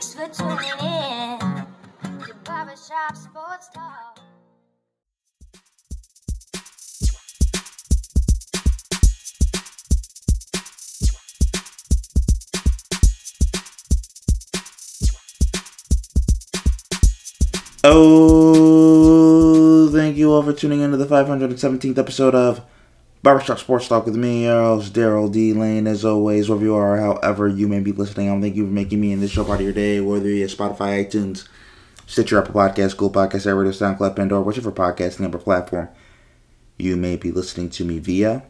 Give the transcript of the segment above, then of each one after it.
Thanks for tuning in to Barbershop Sports Talk. Oh, thank you all for tuning in to the 517th episode of Barbershop Sports Talk with me, your host, Daryl D. Lane. As always, wherever you are, however you may be listening, I want to thank you for making me and this show part of your day, whether you're Spotify, iTunes, Stitcher, Apple Podcasts, Google Podcasts, Radio, SoundCloud, Pandora, whichever podcasting number platform you may be listening to me via.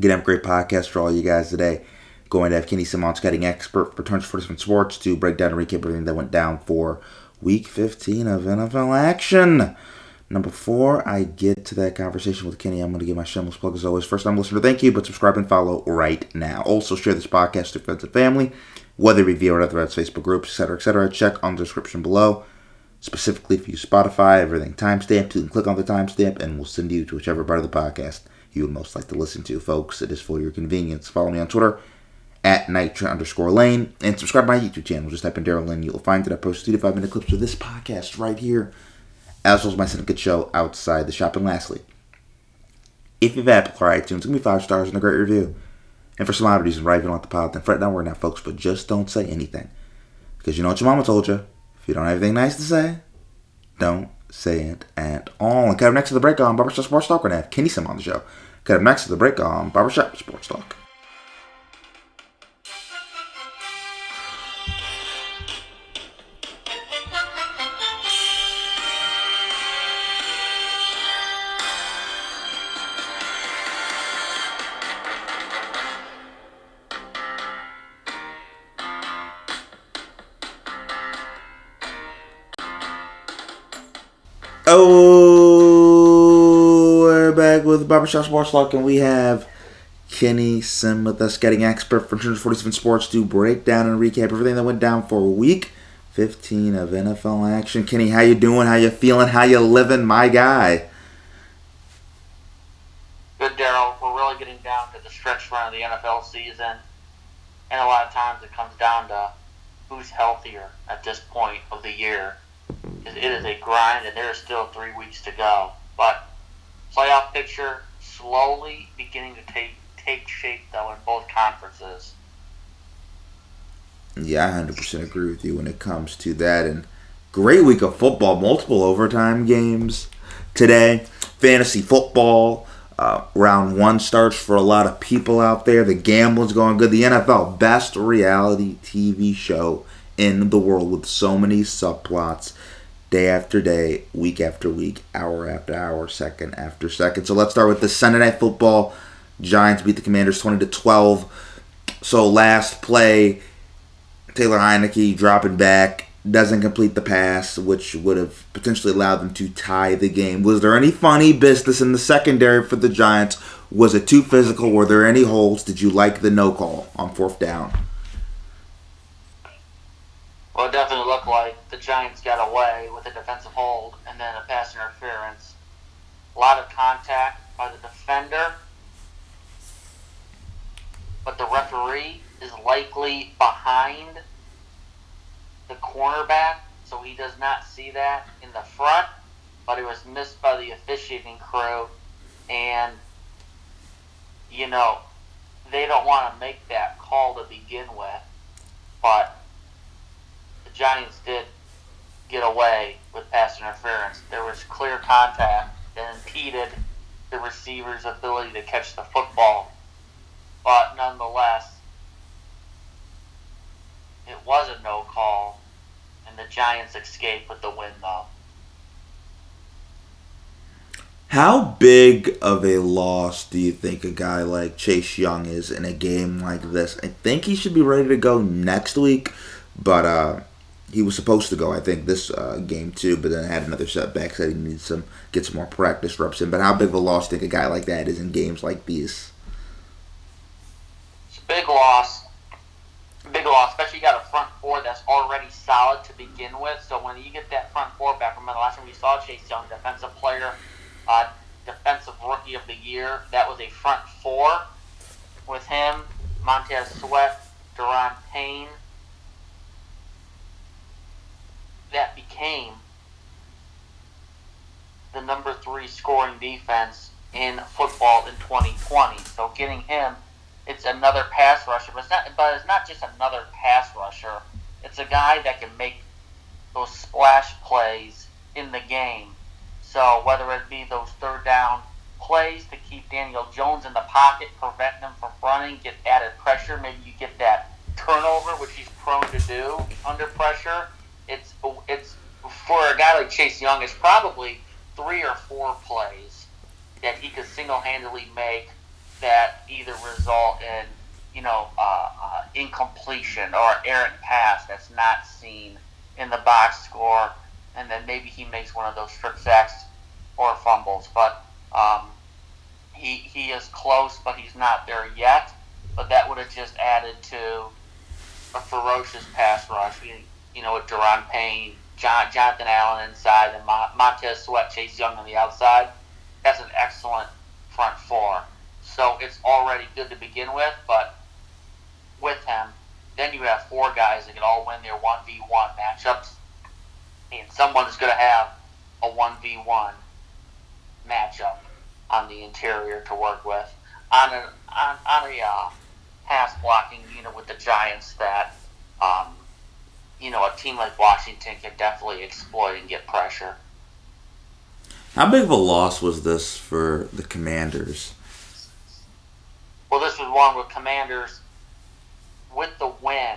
Have a great podcast for all you guys today. Going to have Kenny Simmons, getting expert, returns for different sports to break down and recap everything that went down for week 15 of NFL action. Number four, I get to that conversation with Kenny. I'm going to give my shameless plug as always. First time listener, thank you, but subscribe and follow right now. Also, share this podcast to friends and family, whether via or other ads, Facebook groups, etc., etc. Check on the description below. Specifically, if you Spotify, everything timestamped, you can click on the timestamp and we'll send you to whichever part of the podcast you would most like to listen to, folks. It is for your convenience. Follow me on Twitter at nitra underscore lane and subscribe to my YouTube channel. Just type in Daryl Lane. You'll find that I post three to five minute clips of this podcast right here, as well as my syndicate show outside the shop. And lastly, if you've Apple or iTunes, give me five stars and a great review. And for some odd reason, right, if you don't the pod, then fret not worry now, folks, but just don't say anything. Because you know what your mama told you. If you don't have anything nice to say, don't say it at all. And cut up next to the break on Barbershop Sports Talk. We're going to have Kenny Sim on the show. Cut up next to the break on Barbershop Sports Talk. With Barbershop Sports Talk, and we have Kenny Sim with us, getting expert for 247 Sports to break down and recap everything that went down for week 15 of NFL action. Kenny, how you doing? How you feeling? How you living, my guy? Good, Daryl. We're really getting down to the stretch run of the NFL season, and a lot of times it comes down to who's healthier at this point of the year. It is a grind, and there is still three weeks to go. But playoff picture slowly beginning to take take shape, though, in both conferences. Yeah, I 100% agree with you when it comes to that. And great week of football, multiple overtime games today. Fantasy football, uh, round one starts for a lot of people out there. The gambling's going good. The NFL, best reality TV show in the world with so many subplots day after day, week after week, hour after hour, second after second. So let's start with the Sunday night football. Giants beat the Commanders 20 to 12. So last play, Taylor Heinicke dropping back doesn't complete the pass, which would have potentially allowed them to tie the game. Was there any funny business in the secondary for the Giants? Was it too physical? Were there any holes? Did you like the no call on fourth down? Well, it definitely looked like Giants got away with a defensive hold and then a pass interference. A lot of contact by the defender, but the referee is likely behind the cornerback, so he does not see that in the front, but it was missed by the officiating crew, and, you know, they don't want to make that call to begin with, but the Giants did get away with pass interference. There was clear contact that impeded the receiver's ability to catch the football. But nonetheless, it was a no call, and the Giants escaped with the win, though. How big of a loss do you think a guy like Chase Young is in a game like this? I think he should be ready to go next week, but uh, he was supposed to go. I think this uh, game too, but then had another setback. Said he needs some get some more practice reps in. But how big of a loss think a guy like that is in games like these? It's a big loss. Big loss, especially you got a front four that's already solid to begin with. So when you get that front four back, remember the last time we saw Chase Young, defensive player, uh, defensive rookie of the year, that was a front four with him, Montez Sweat, Daron Payne, that became the number three scoring defense in football in 2020. So getting him, it's another pass rusher, but it's not. But it's not just another pass rusher. It's a guy that can make those splash plays in the game. So whether it be those third down plays to keep Daniel Jones in the pocket, prevent him from running, get added pressure, maybe you get that turnover, which he's prone to do under pressure. It's it's for a guy like Chase Young, it's probably three or four plays that he could single-handedly make that either result in you know uh, uh, incompletion or errant pass that's not seen in the box score, and then maybe he makes one of those strip sacks or fumbles. But um, he he is close, but he's not there yet. But that would have just added to a ferocious pass rush. You, know, with Daron Payne, John, Jonathan Allen inside, and Montez Sweat, Chase Young on the outside. That's an excellent front four. So it's already good to begin with, but with him, then you have four guys that can all win their 1v1 matchups, and someone is going to have a 1v1 matchup on the interior to work with on a, on, on a uh, pass blocking unit with the Giants that, um, you know, a team like Washington can definitely exploit and get pressure. How big of a loss was this for the Commanders? Well, this was one with Commanders with the win.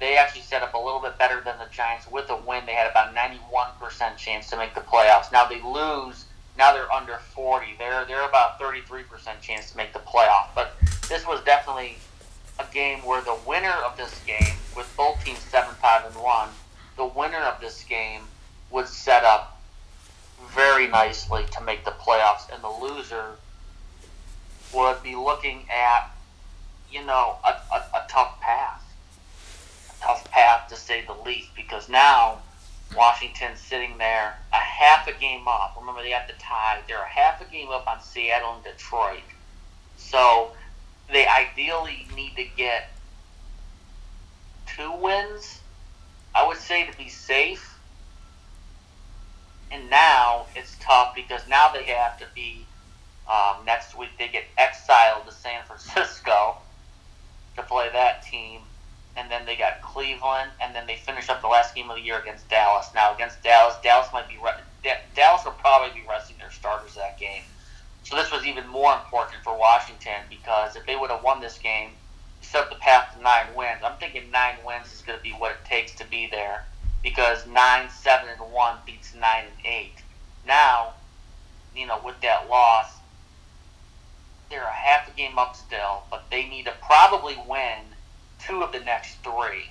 They actually set up a little bit better than the Giants. With a win, they had about 91% chance to make the playoffs. Now they lose. Now they're under 40. They're they're about 33% chance to make the playoff. But this was definitely a game where the winner of this game, with both teams seven five and one, the winner of this game would set up very nicely to make the playoffs, and the loser would be looking at, you know, a, a, a tough path, a tough path to say the least, because now Washington's sitting there a half a game up. Remember, they have the tie. They're a half a game up on Seattle and Detroit. So they ideally need to get two wins, I would say, to be safe. And now it's tough because now they have to be um, next week. They get exiled to San Francisco to play that team, and then they got Cleveland, and then they finish up the last game of the year against Dallas. Now against Dallas, Dallas might be Dallas will probably be resting their starters that game. So this was even more important for Washington because if they would have won this game, set the path to nine wins. I'm thinking nine wins is going to be what it takes to be there because nine, seven, and one beats nine and eight. Now, you know, with that loss, they're a half a game up still, but they need to probably win two of the next three.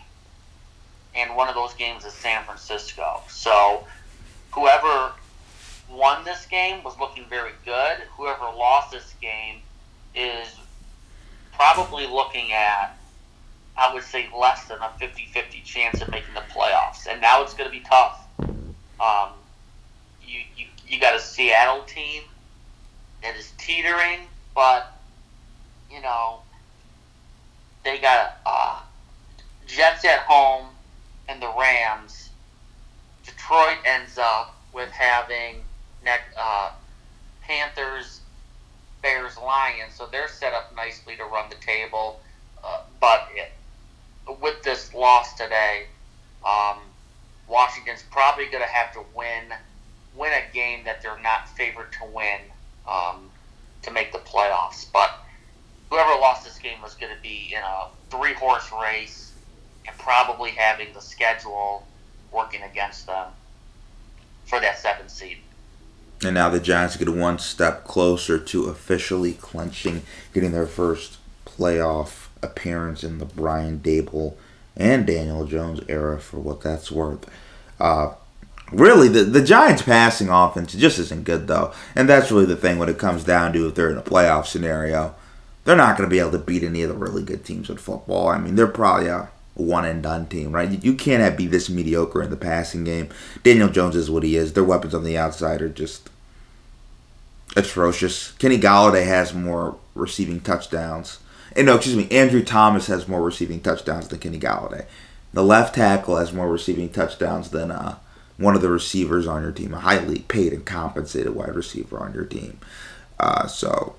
And one of those games is San Francisco. So whoever won this game was looking very good. Whoever lost this game is probably looking at, I would say, less than a 50 50 chance of making the playoffs. And now it's going to be tough. Um, you, you, you got a Seattle team that is teetering, but, you know, they got uh, Jets at home and the Rams. Detroit ends up with having uh, Panthers, Bears, Lions. So they're set up nicely to run the table. Uh, but it, with this loss today, um, Washington's probably going to have to win win a game that they're not favored to win um, to make the playoffs. But whoever lost this game was going to be in a three horse race and probably having the schedule working against them for that seventh seed. And now the Giants get one step closer to officially clinching, getting their first playoff appearance in the Brian Daboll and Daniel Jones era, for what that's worth. Uh, really, the, the Giants' passing offense just isn't good, though. And that's really the thing when it comes down to if they're in a playoff scenario. They're not going to be able to beat any of the really good teams in football. I mean, they're probably a one and done team, right? You can't be this mediocre in the passing game. Daniel Jones is what he is. Their weapons on the outside are just atrocious. Kenny Golladay has more receiving touchdowns. And no, excuse me, Andrew Thomas has more receiving touchdowns than Kenny Golladay. The left tackle has more receiving touchdowns than uh, one of the receivers on your team, a highly paid and compensated wide receiver on your team. Uh, so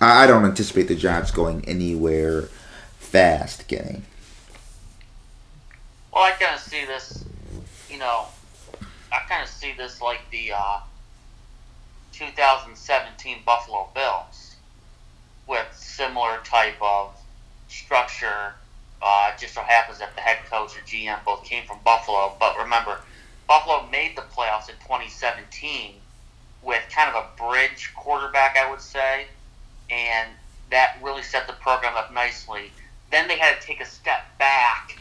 I don't anticipate the Giants going anywhere fast, Kenny. Well, I kind of see this, you know, I kind of see this like the uh, 2017 Buffalo Bills with similar type of structure. Uh, just so happens that the head coach and GM both came from Buffalo. But remember, Buffalo made the playoffs in 2017 with kind of a bridge quarterback, I would say, and that really set the program up nicely. Then they had to take a step back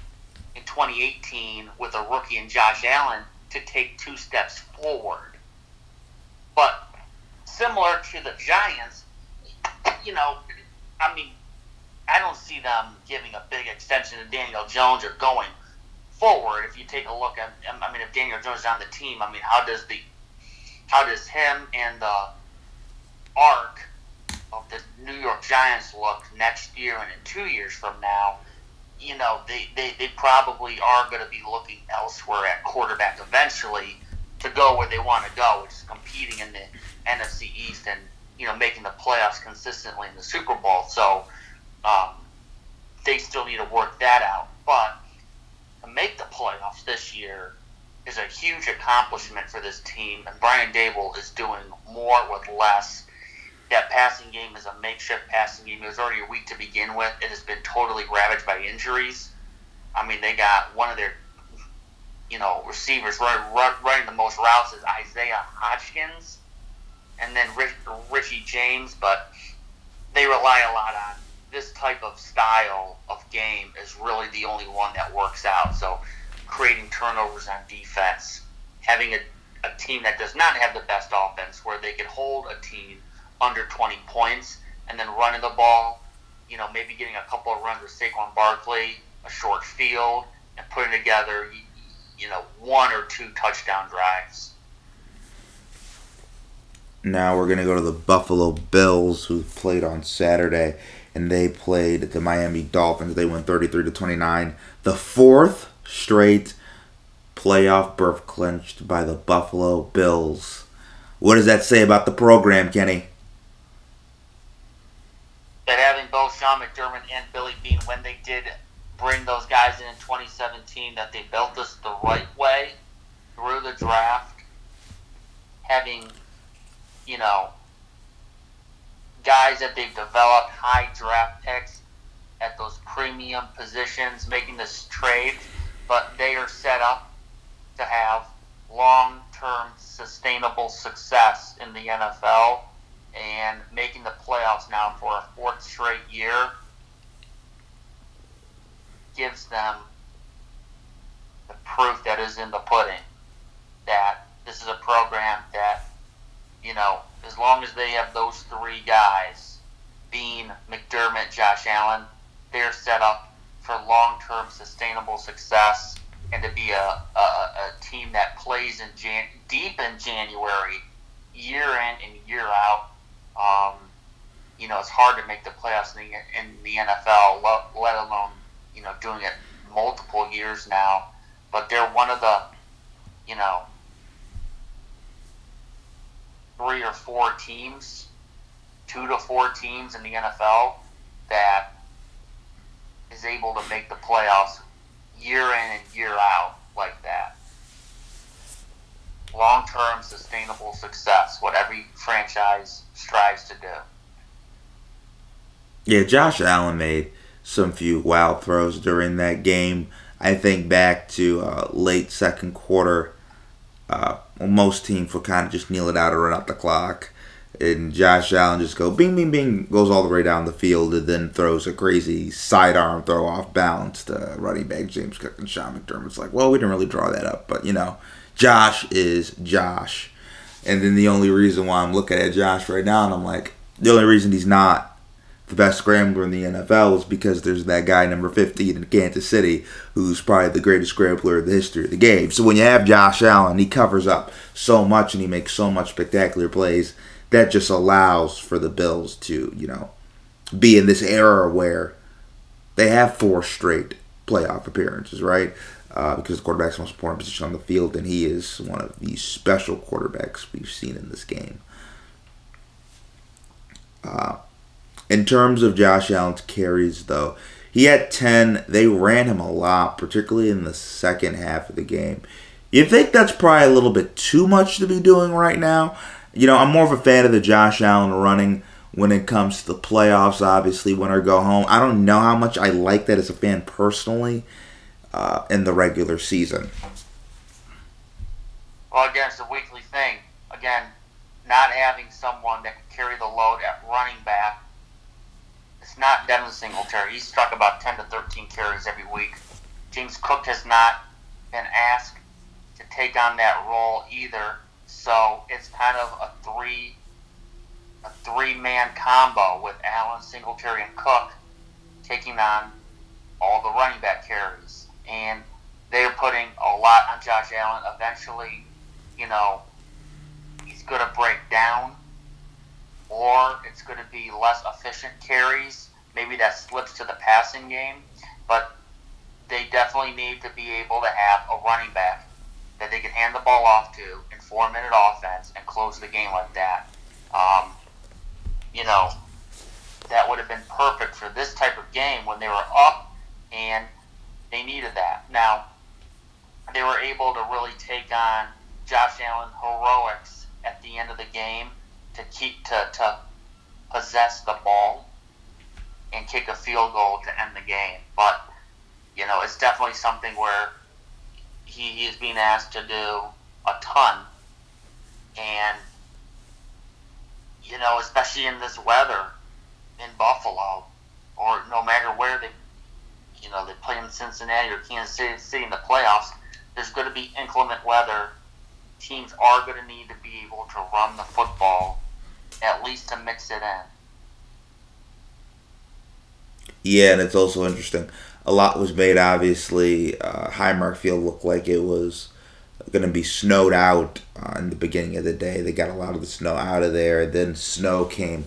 in 2018 with a rookie and Josh Allen to take two steps forward. But similar to the Giants, you know, I mean, I don't see them giving a big extension to Daniel Jones or going forward. If you take a look at, I mean, if Daniel Jones is on the team, I mean, how does the, how does him and the arc of the New York Giants look next year and in two years from now? You know, they, they, they probably are going to be looking elsewhere at quarterback eventually to go where they want to go, which is competing in the NFC East and you know making the playoffs consistently in the Super Bowl. So um, they still need to work that out. But to make the playoffs this year is a huge accomplishment for this team, and Brian Daboll is doing more with less. That passing game is a makeshift passing game. It was already a week to begin with. It has been totally ravaged by injuries. I mean, they got one of their, you know, receivers running, running the most routes is Isaiah Hodgins and then Rich, Richie James, but they rely a lot on this type of style of game is really the only one that works out. So creating turnovers on defense, having a, a team that does not have the best offense where they can hold a team under 20 points and then running the ball, you know, maybe getting a couple of runs with Saquon Barkley, a short field, and putting together, you know, one or two touchdown drives. Now we're going to go to the Buffalo Bills, who played on Saturday, and they played the Miami Dolphins. They won 33 to 29. The fourth straight playoff berth clinched by the Buffalo Bills. What does that say about the program, Kenny? That having both Sean McDermott and Billy Beane, when they did bring those guys in in 2017, that they built this the right way through the draft, having you know, guys that they've developed, high draft picks at those premium positions, making this trade, but they are set up to have long term sustainable success in the NFL and making the playoffs now for a fourth straight year gives them the proof that is in the pudding that this is a program that you know, as long as they have those three guys, Beane, McDermott, Josh Allen, they're set up for long term sustainable success and to be a, a, a team that plays in Jan- deep in January, year in and year out. Um, you know, it's hard to make the playoffs in the, in the NFL, let alone, you know, doing it multiple years now. But they're one of the, you know, three or four teams, two to four teams in the NFL that is able to make the playoffs year in and year out like that. Long term sustainable success, what every franchise strives to do. Yeah, Josh Allen made some few wild throws during that game. I think back to uh, late second quarter uh, most teams will kind of just kneel it out or run out the clock. And Josh Allen just go bing, bing, bing, goes all the way down the field and then throws a crazy sidearm throw off balance to running back James Cook and Sean McDermott's like, well, we didn't really draw that up, but you know, Josh is Josh. And then the only reason why I'm looking at Josh right now and I'm like, the only reason he's not the best scrambler in the NFL is because there's that guy number 15 in Kansas City who's probably the greatest scrambler in the history of the game. So when you have Josh Allen, he covers up so much and he makes so much spectacular plays that just allows for the Bills to, you know, be in this era where they have four straight playoff appearances, right? Uh, because the quarterback's the most important position on the field, and he is one of the special quarterbacks we've seen in this game. Uh, in terms of Josh Allen's carries, though, he had 10. They ran him a lot, particularly in the second half of the game. You think that's probably a little bit too much to be doing right now? You know, I'm more of a fan of the Josh Allen running when it comes to the playoffs, obviously, win or go home. I don't know how much I like that as a fan personally uh, in the regular season. Well, again, it's a weekly thing. Again, not having someone that can carry the load at running back. Not Devin Singletary. He's struck about 10 to 13 carries every week. James Cook has not been asked to take on that role either. So it's kind of a three a three man combo with Allen, Singletary, and Cook taking on all the running back carries. And they're putting a lot on Josh Allen. Eventually, you know, he's going to break down, or it's going to be less efficient carries. Maybe that slips to the passing game, but they definitely need to be able to have a running back that they can hand the ball off to in four minute offense and close the game like that. Um, you know, that would have been perfect for this type of game when they were up and they needed that. Now, they were able to really take on Josh Allen heroics at the end of the game to keep to, to possess the ball and kick a field goal to end the game. But you know, it's definitely something where he, is being asked to do a ton, and you know, especially in this weather in Buffalo, or no matter where they, you know, they play in Cincinnati or Kansas City, City in the playoffs. There's going to be inclement weather. Teams are going to need to be able to run the football, at least to mix it in. Yeah, and it's also interesting. A lot was made, obviously. Uh, Highmark Field looked like it was going to be snowed out uh, in the beginning of the day. They got a lot of the snow out of there. Then snow came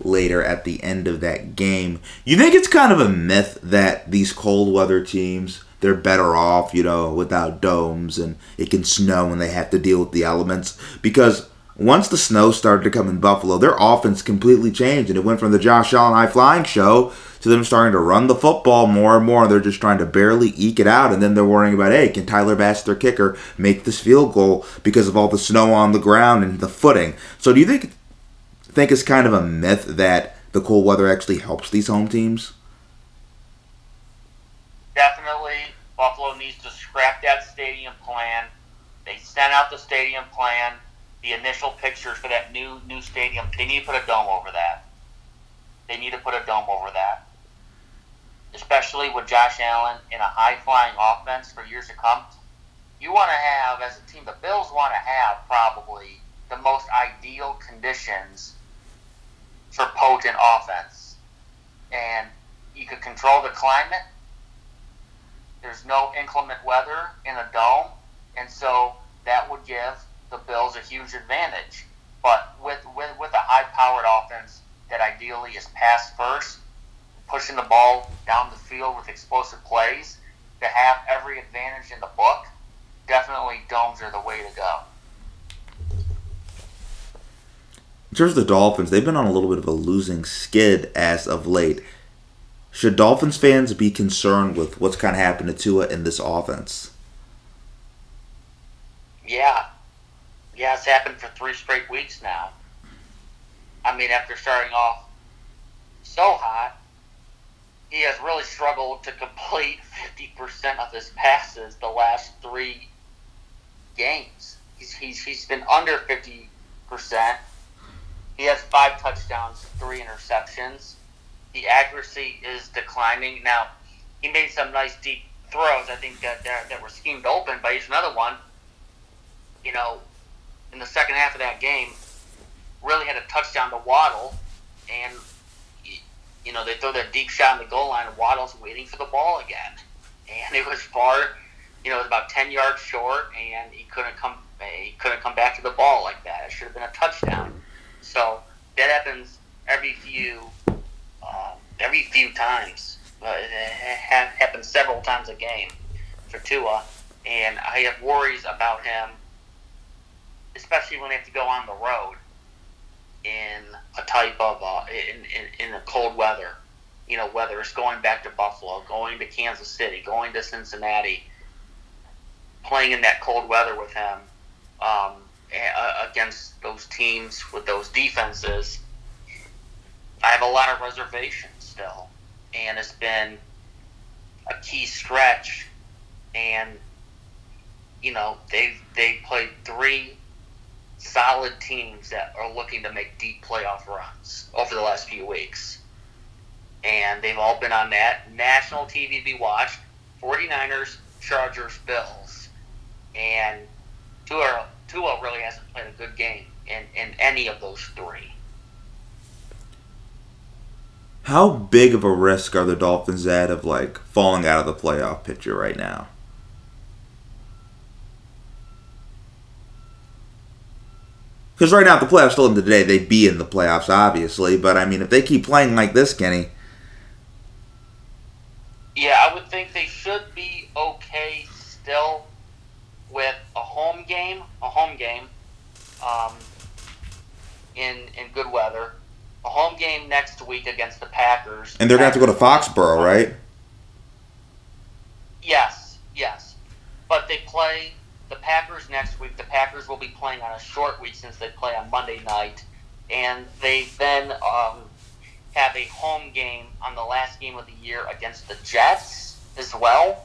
later at the end of that game. You think it's kind of a myth that these cold weather teams they're better off, you know, without domes and it can snow and they have to deal with the elements because once the snow started to come in Buffalo, their offense completely changed and it went from the Josh Allen high flying show to them starting to run the football more and more. They're just trying to barely eke it out, and then they're worrying about, hey, can Tyler Bass, their kicker, make this field goal because of all the snow on the ground and the footing? So, do you think think it's kind of a myth that the cold weather actually helps these home teams? Definitely, Buffalo needs to scrap that stadium plan. They sent out the stadium plan, the initial pictures for that new new stadium. They need to put a dome over that. They need to put a dome over that especially with Josh Allen in a high flying offense for years to come, you want to have, as a team, the Bills want to have probably the most ideal conditions for potent offense. And you could control the climate. There's no inclement weather in a dome. And so that would give the Bills a huge advantage. But with, with, with a high powered offense that ideally is pass first, pushing the ball down the field with explosive plays, to have every advantage in the book, definitely domes are the way to go. In terms of the Dolphins, they've been on a little bit of a losing skid as of late. Should Dolphins fans be concerned with what's kind of happened to Tua in this offense? Yeah. Yeah, it's happened for three straight weeks now. I mean, after starting off so hot, he has really struggled to complete 50% of his passes the last three games. He's, he's, he's been under 50%. He has five touchdowns, three interceptions. The accuracy is declining. Now, he made some nice deep throws, I think, that, that, that were schemed open, but he's another one. You know, in the second half of that game, really had a touchdown to Waddle, and you know, they throw their deep shot in the goal line, and Waddle's waiting for the ball again, and it was far, you know, it was about ten yards short, and he couldn't come, he couldn't come back to the ball like that. It should have been a touchdown. So that happens every few, uh, every few times. It happens several times a game for Tua, and I have worries about him, especially when they have to go on the road in a type of uh, in, in in the cold weather. You know, whether it's going back to Buffalo, going to Kansas City, going to Cincinnati, playing in that cold weather with him um, against those teams with those defenses. I have a lot of reservations still, and it's been a key stretch, and you know they they played three solid teams that are looking to make deep playoff runs over the last few weeks. And they've all been on that national TV to be watched 49ers, Chargers, Bills. And Tua, Tua really hasn't played a good game in, in any of those three. How big of a risk are the Dolphins at of like falling out of the playoff picture right now? Because right now, if the playoffs still in today, they'd be in the playoffs, obviously. But I mean, if they keep playing like this, Kenny, Yeah, I would think they should be okay still with a home game, a home game, um, in in good weather, a home game next week against the Packers. and they're gonna have to go to Foxborough, right? Yes, yes, but they play the Packers next week. The Packers will be playing on a short week since they play on Monday night, and they then um, have a home game on the last game of the year against the Jets as well.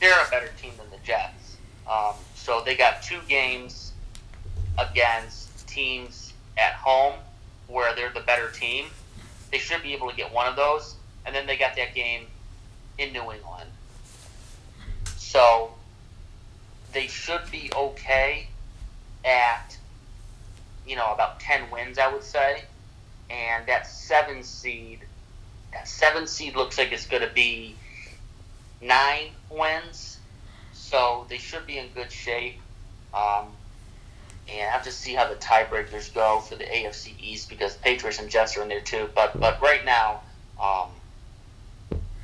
They're a better team than the Jets, um, so they got two games against teams at home where they're the better team. They should be able to get one of those, and then they got that game in New England. So they should be okay at you know about ten wins, I would say, and that seven seed, that seven seed looks like it's going to be nine wins. So they should be in good shape. Um, and I have to see how the tiebreakers go for the AFC East because Patriots and Jets are in there too. But but right now, um,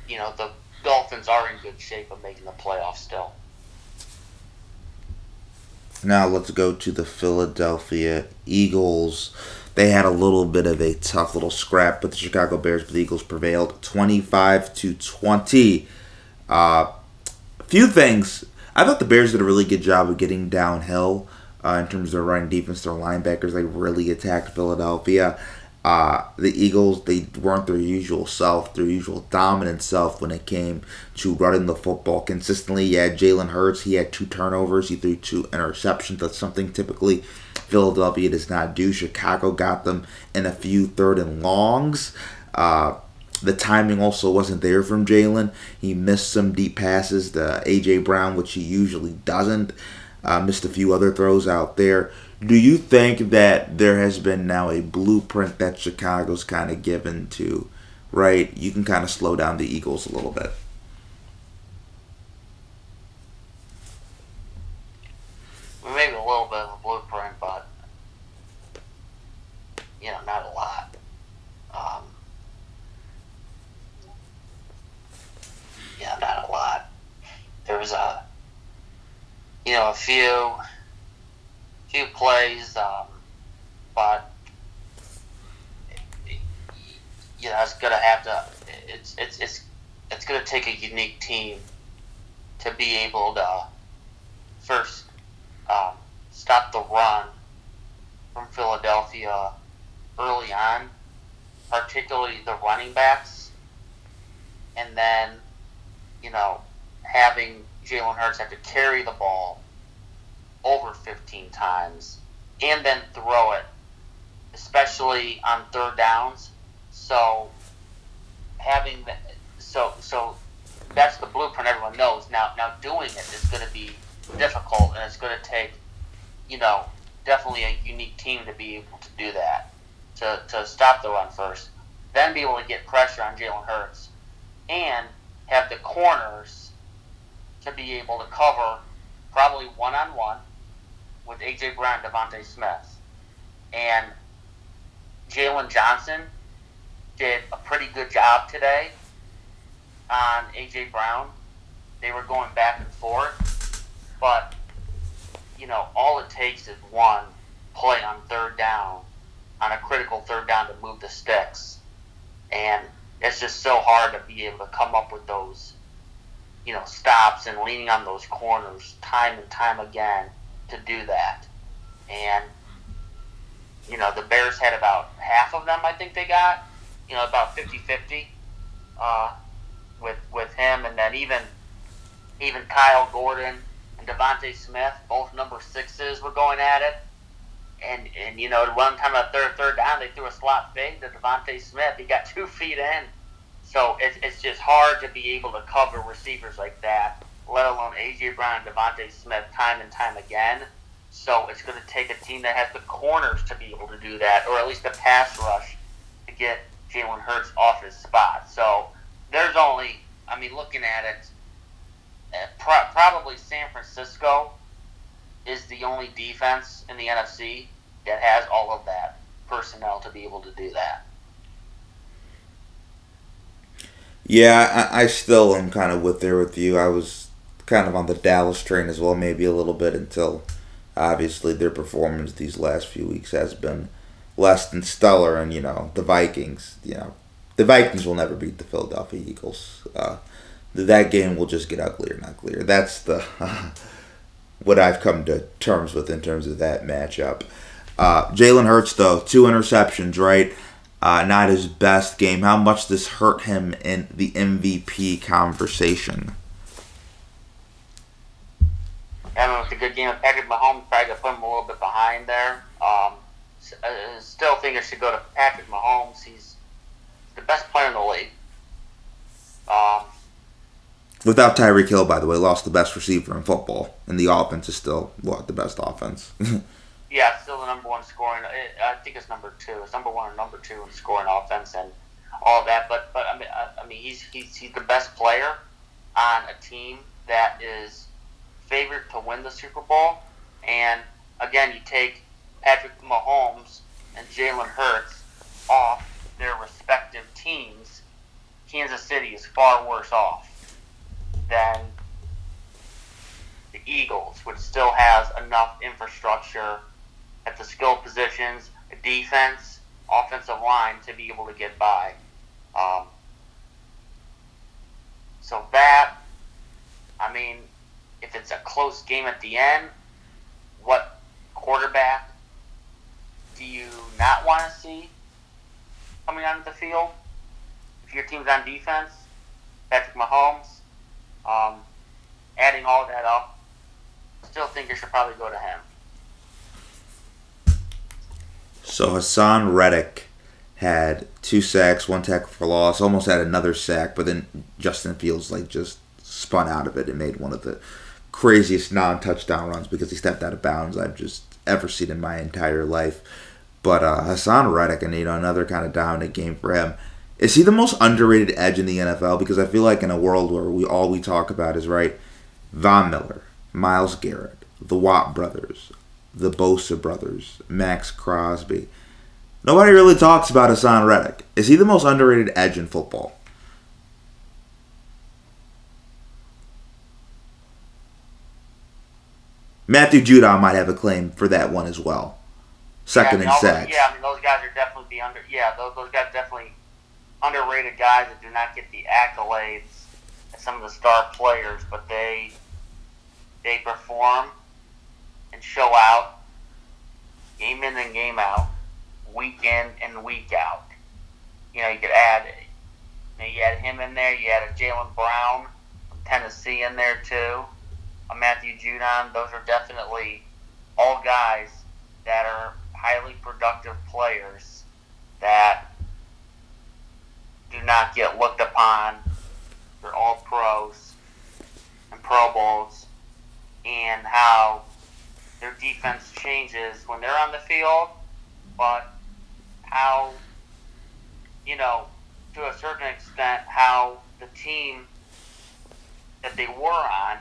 you know the Dolphins are in good shape of making the playoffs still. Now let's go to the Philadelphia Eagles. They had a little bit of a tough little scrap, but the Chicago Bears, but the Eagles prevailed 25 to 20. Uh, a few things. I thought the Bears did a really good job of getting downhill uh, in terms of their running defense. Their linebackers, they really attacked Philadelphia. Uh, the Eagles, they weren't their usual self, their usual dominant self when it came to running the football consistently. Yeah, Jalen Hurts, he had two turnovers, he threw two interceptions. That's something typically Philadelphia does not do. Chicago got them in a few third and longs. Uh, the timing also wasn't there from Jalen. He missed some deep passes to AJ Brown, which he usually doesn't. Uh, missed a few other throws out there. Do you think that there has been now a blueprint that Chicago's kind of given to, right? You can kind of slow down the Eagles a little bit. Maybe a little bit of a blueprint, but you know, not a lot. Um, yeah, not a lot. There was a, you know, a few, few plays, um, but you know, it's gonna have to. It's it's it's it's gonna take a unique team to be able to first um, stop the run from Philadelphia early on, particularly the running backs, and then, you know, having Jalen Hurts have to carry the ball over 15 times and then throw it, especially on third downs. So having the, so so that's the blueprint everyone knows. Now now doing it is going to be difficult and it's going to take you know definitely a unique team to be able to do that to, to stop the run first then be able to get pressure on Jalen Hurts and have the corners to be able to cover probably one on one with AJ Brown and DeVonta Smith. And Jaylon Johnson did a pretty good job today on AJ Brown. They were going back and forth. But you know, all it takes is one play on third down, on a critical third down to move the sticks, and it's just so hard to be able to come up with those, you know, stops and leaning on those corners time and time again to do that. And you know, the Bears had about half of them, I think they got, you know, about 50-50 uh, with with him, and then even even Kyler Gordon and DeVonta Smith, both number sixes, were going at it. And and you know, one time a third third down, they threw a slot fade to DeVonta Smith. He got two feet in, so it's it's just hard to be able to cover receivers like that, let alone AJ Brown and DeVonta Smith time and time again. So it's going to take a team that has the corners to be able to do that, or at least a pass rush to get Jalen Hurts off his spot. So there's only, I mean, looking at it, eh, pro- probably San Francisco is the only defense in the NFC that has all of that personnel to be able to do that. Yeah, I, I still am kind of with there with you. I was kind of on the Dallas train as well, maybe a little bit until obviously their performance these last few weeks has been less than stellar, and you know the Vikings, you know, the Vikings will never beat the Philadelphia Eagles. Uh, that game will just get uglier and uglier. That's the what I've come to terms with in terms of that matchup. Uh, Jalen Hurts though, two interceptions, right? Uh, not his best game. How much this hurt him in the MVP conversation? I don't know, it's a good game of Patrick Mahomes. Probably to put him a little bit behind there. Um, I still think it should go to Patrick Mahomes. He's the best player in the league. Um, Without Tyreek Hill, by the way, lost the best receiver in football, and the offense is still what the best offense. yeah, still the number one scoring. I think it's number two. It's number one or number two in scoring offense and all that. But but I mean I, I mean he's he's he's the best player on a team that is favored to win the Super Bowl. And again, you take Patrick Mahomes and Jalen Hurts off their respective teams. Kansas City is far worse off than the Eagles, which still has enough infrastructure at the skill positions, defense, offensive line to be able to get by. Um, so that, I mean, if it's a close game at the end, what quarterback do you not want to see coming onto the field? If your team's on defense, Patrick Mahomes, um, adding all that up, still think it should probably go to him. So Haason Reddick had two sacks, one tackle for loss, almost had another sack, but then Justin Fields like just spun out of it and made one of the craziest non-touchdown runs because he stepped out of bounds I've just ever seen in my entire life. But uh, Haason Reddick, and you know another kind of dominant game for him. Is he the most underrated edge in the NFL? Because I feel like in a world where we all we talk about is right, Von Miller, Myles Garrett, the Watt brothers, the Bosa brothers, Maxx Crosby. Nobody really talks about Haason Reddick. Is he the most underrated edge in football? Matthew Judon might have a claim for that one as well. Second yeah, in sacks. Yeah, I mean those guys are definitely the under. Yeah, those, those guys definitely underrated guys that do not get the accolades as some of the star players, but they they perform and show out game in and game out, week in and week out. You know, you could add you, know, you add him in there. You add a Jalen Brown from Tennessee in there too. A Matthew Judon. Those are definitely all guys that are highly productive players that do not get looked upon. They're all pros and Pro Bowls, and how their defense changes when they're on the field, but how, you know, to a certain extent, how the team that they were on,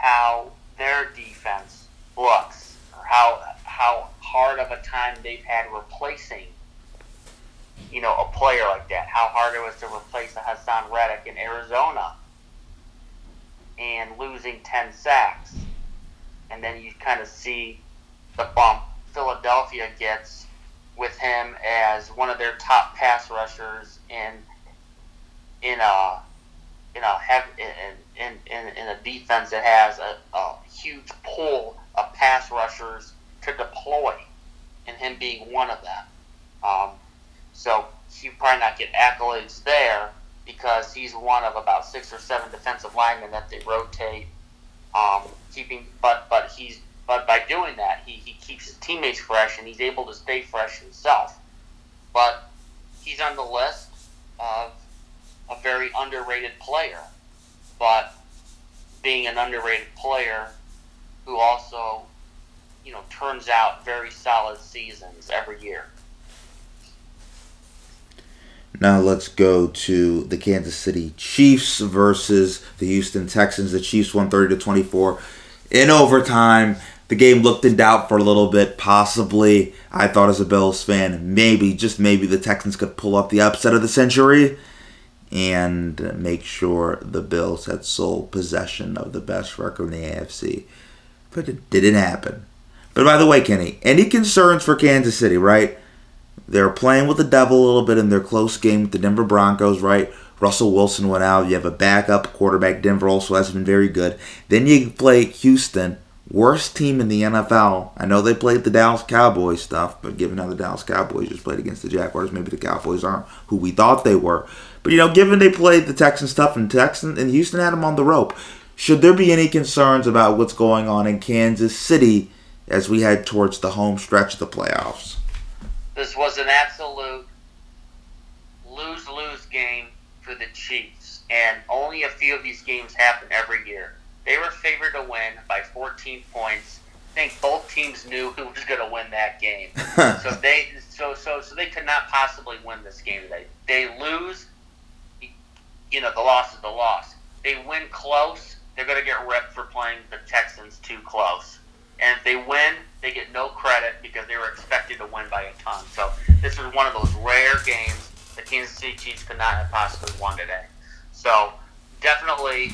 how their defense looks, or how how hard of a time they've had replacing you know, a player like that. How hard it was to replace a Haason Reddick in Arizona. And losing 10 sacks. And then you kind of see the bump Philadelphia gets with him as one of their top pass rushers in in a in a heavy, in, in, in, in a defense that has a, a huge pool of pass rushers to deploy, and him being one of them. Um, so he probably not get accolades there because he's one of about six or seven defensive linemen that they rotate. Um, keeping, but but he's but by doing that, he, he keeps his teammates fresh and he's able to stay fresh himself. But he's on the list of a very underrated player. But being an underrated player who also, you know, turns out very solid seasons every year. Now let's go to the Kansas City Chiefs versus the Houston Texans. The Chiefs won 30 to 24 in overtime. The game looked in doubt for a little bit. Possibly, I thought as a Bills fan, maybe, just maybe, the Texans could pull up the upset of the century and make sure the Bills had sole possession of the best record in the AFC. But it didn't happen. But by the way, Kenny, any concerns for Kansas City, right? They're playing with the devil a little bit in their close game with the Denver Broncos, right? Russell Wilson went out. You have a backup quarterback. Denver also hasn't been very good. Then you play Houston, worst team in the NFL. I know they played the Dallas Cowboys stuff, but given how the Dallas Cowboys just played against the Jaguars, maybe the Cowboys aren't who we thought they were. But you know, given they played the Texans stuff and Texans and Houston had them on the rope, should there be any concerns about what's going on in Kansas City as we head towards the home stretch of the playoffs? This was an absolute lose lose game for the Chiefs, and only a few of these games happen every year. They were favored to win by 14 points. I think both teams knew who was going to win that game, so they so so so they could not possibly win this game. They they lose, you know, the loss is the loss. They win close, they're going to get ripped for playing the Texans too close. And if they win, they get no credit because they were expected to win by a ton. So this was one of those rare games the Kansas City Chiefs could not have possibly won today. So definitely,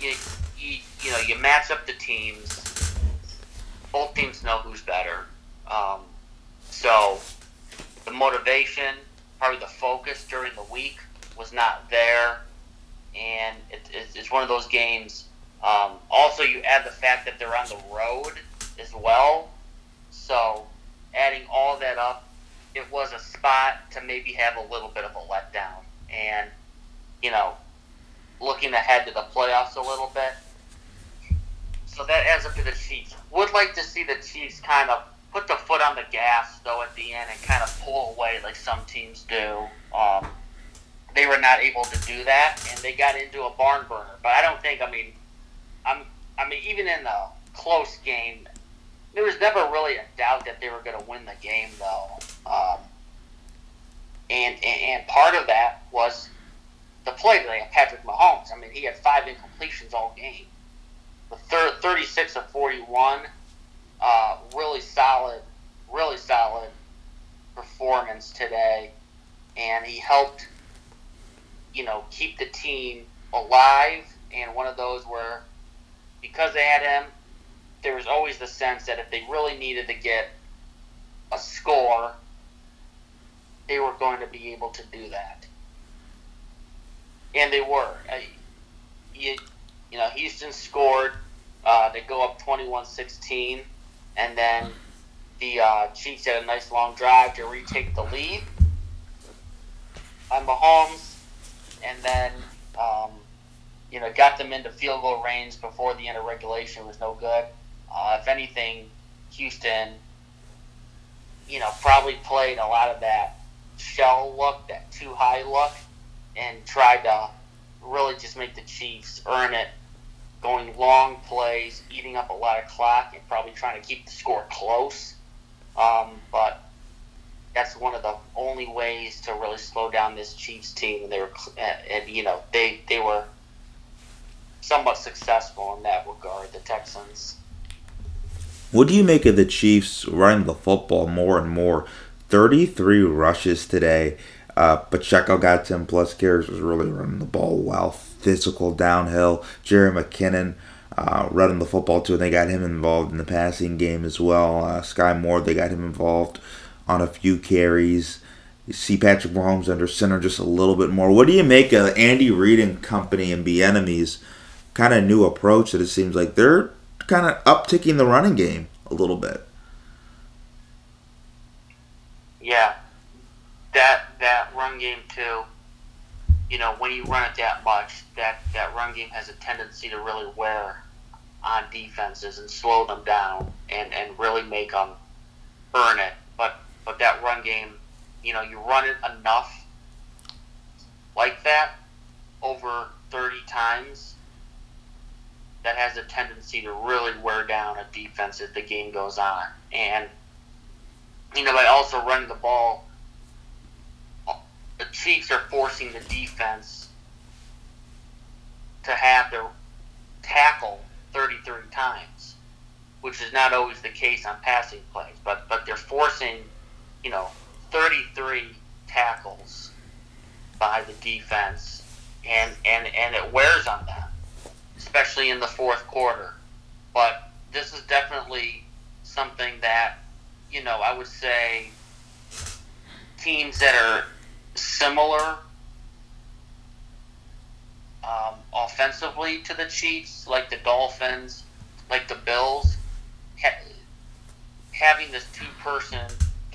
you, you, you know, you match up the teams. Both teams know who's better. Um, so the motivation, probably the focus during the week was not there. And it, it's, it's one of those games. Um, also, you add the fact that they're on the road as well. So, adding all that up, it was a spot to maybe have a little bit of a letdown. And, you know, looking ahead to the playoffs a little bit. So that adds up to the Chiefs. Would like to see the Chiefs kind of put the foot on the gas, though, at the end and kind of pull away like some teams do. Um, they were not able to do that, and they got into a barn burner. But I don't think, I mean, I'm, I mean, even in a close game, there was never really a doubt that they were going to win the game, though. Um, and, and and part of that was the play today of Patrick Mahomes. I mean, he had five incompletions all game. The third, 36 of 41, uh, really solid, really solid performance today, and he helped, you know, keep the team alive. And one of those where, because they had him, there was always the sense that if they really needed to get a score, they were going to be able to do that. And they were. You, you know, Houston scored. Uh, they go up 21-16, and then the uh, Chiefs had a nice long drive to retake the lead on Mahomes, and then um, you know got them into field goal range before the end of regulation was no good. Uh, if anything, Houston, you know, probably played a lot of that shell look, that too high look, and tried to really just make the Chiefs earn it, going long plays, eating up a lot of clock, and probably trying to keep the score close. Um, but that's one of the only ways to really slow down this Chiefs team, and they were, and you know, they they were somewhat successful in that regard. The Texans. What do you make of the Chiefs running the football more and more? 33 rushes today. Uh, Pacheco got 10 plus carries, was really running the ball well. Physical downhill. Jerick McKinnon uh, running the football too. And they got him involved in the passing game as well. Uh, Skyy Moore, they got him involved on a few carries. You see Patrick Mahomes under center just a little bit more. What do you make of Andy Reid and company and Bieniemy's? kind of new approach that it seems like they're kind of upticking the running game a little bit? Yeah, that that run game too. You know, when you run it that much, that that run game has a tendency to really wear on defenses and slow them down and and really make them earn it. But but that run game, you know, you run it enough like that over 30 times that has a tendency to really wear down a defense as the game goes on. And you know, by also running the ball, the Chiefs are forcing the defense to have their tackle 33 times, which is not always the case on passing plays. But but they're forcing, you know, 33 tackles by the defense, and and and it wears on them, especially in the fourth quarter. But this is definitely something that you know, I would say teams that are similar um, offensively to the Chiefs, like the Dolphins, like the Bills, ha- having this two-person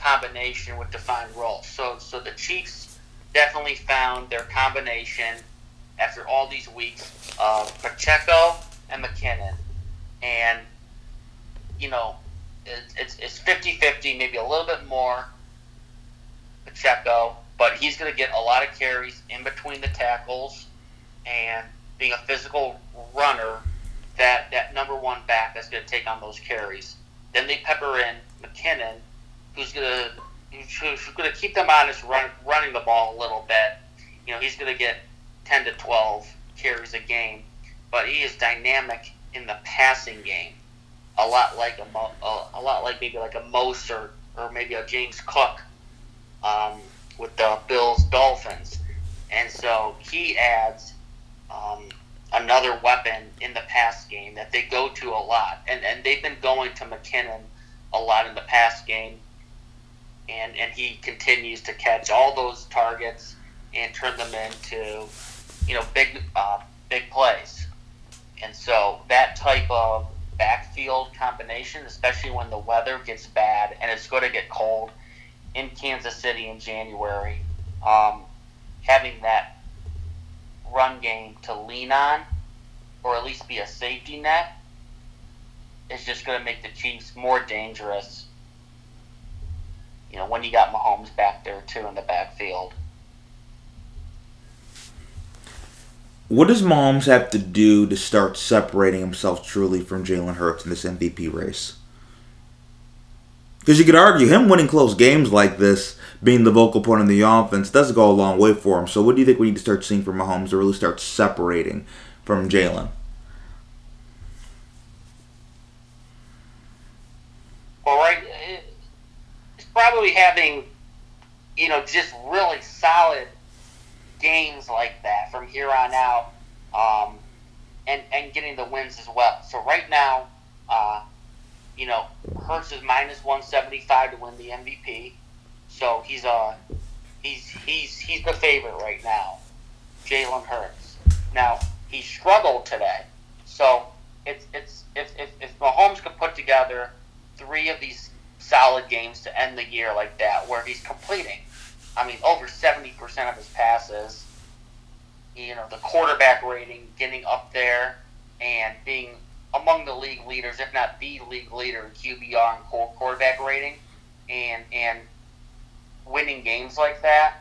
combination with defined roles. So, so the Chiefs definitely found their combination after all these weeks of Pacheco and McKinnon, and you know it's, it's 50-50, maybe a little bit more Pacheco, but he's going to get a lot of carries in between the tackles and being a physical runner, that, that number one back that's going to take on those carries. Then they pepper in McKinnon, who's to who's to keep them honest run, running the ball a little bit. You know, he's to get 10 to 12 carries a game, but he is dynamic in the passing game. A lot like a, a, lot like maybe like a Mostert or maybe a James Cook um, with the Bills Dolphins, and so he adds um, another weapon in the pass game that they go to a lot, and and they've been going to McKinnon a lot in the pass game, and and he continues to catch all those targets and turn them into you know big uh, big plays, and so that type of backfield combination, especially when the weather gets bad and it's going to get cold in Kansas City in January. Um, having that run game to lean on, or at least be a safety net, is just going to make the Chiefs more dangerous. You know, when you got Mahomes back there too in the backfield. What does Mahomes have to do to start separating himself truly from Jalen Hurts in this MVP race? Because you could argue him winning close games like this, being the vocal point of the offense, does go a long way for him. So, what do you think we need to start seeing from Mahomes to really start separating from Jalen? Well, right, probably having, you know, just really solid games like that from here on out, um, and and getting the wins as well. So right now, uh, you know, Hurts is minus one seventy five to win the MVP. So he's uh he's he's he's the favorite right now, Jalen Hurts. Now he struggled today, so it's it's if if if Mahomes could put together three of these solid games to end the year like that, where he's completing I mean, over 70% of his passes. You know, the quarterback rating getting up there and being among the league leaders, if not the league leader in QBR and quarterback rating, and and winning games like that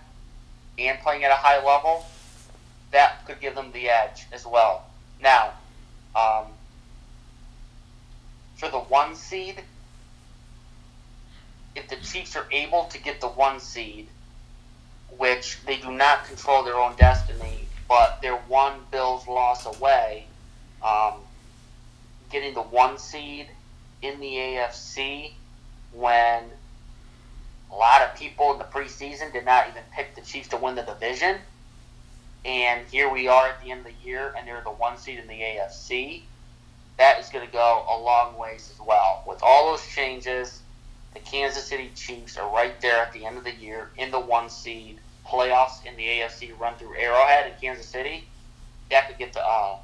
and playing at a high level, that could give them the edge as well. Now, um, for the one seed, if the Chiefs are able to get the one seed, which they do not control their own destiny, but they're one Bills loss away, um, getting the one seed in the AFC when a lot of people in the preseason did not even pick the Chiefs to win the division. And here we are at the end of the year, and they're the one seed in the AFC. that is going to go a long ways as well. With all those changes, the Kansas City Chiefs are right there at the end of the year in the one seed playoffs in the AFC run through Arrowhead in Kansas City. That could get to uh,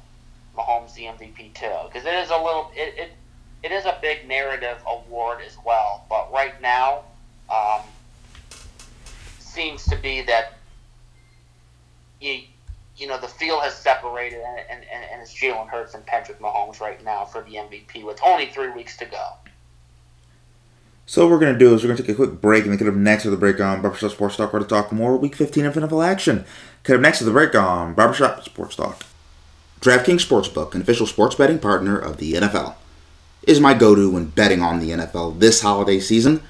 Mahomes the MVP too, because it is a little it, it it is a big narrative award as well. But right now, um, seems to be that you you know the field has separated, and, and, and it's Jalen Hurts and Patrick Mahomes right now for the MVP with only three weeks to go. So what we're going to do is we're going to take a quick break and then come up next to the break on Barbershop Sports Talk where to talk more Week 15 of NFL action. Come up next to the break on Barbershop Sports Talk. DraftKings Sportsbook, an official sports betting partner of the NFL, is my go-to when betting on the NFL this holiday season.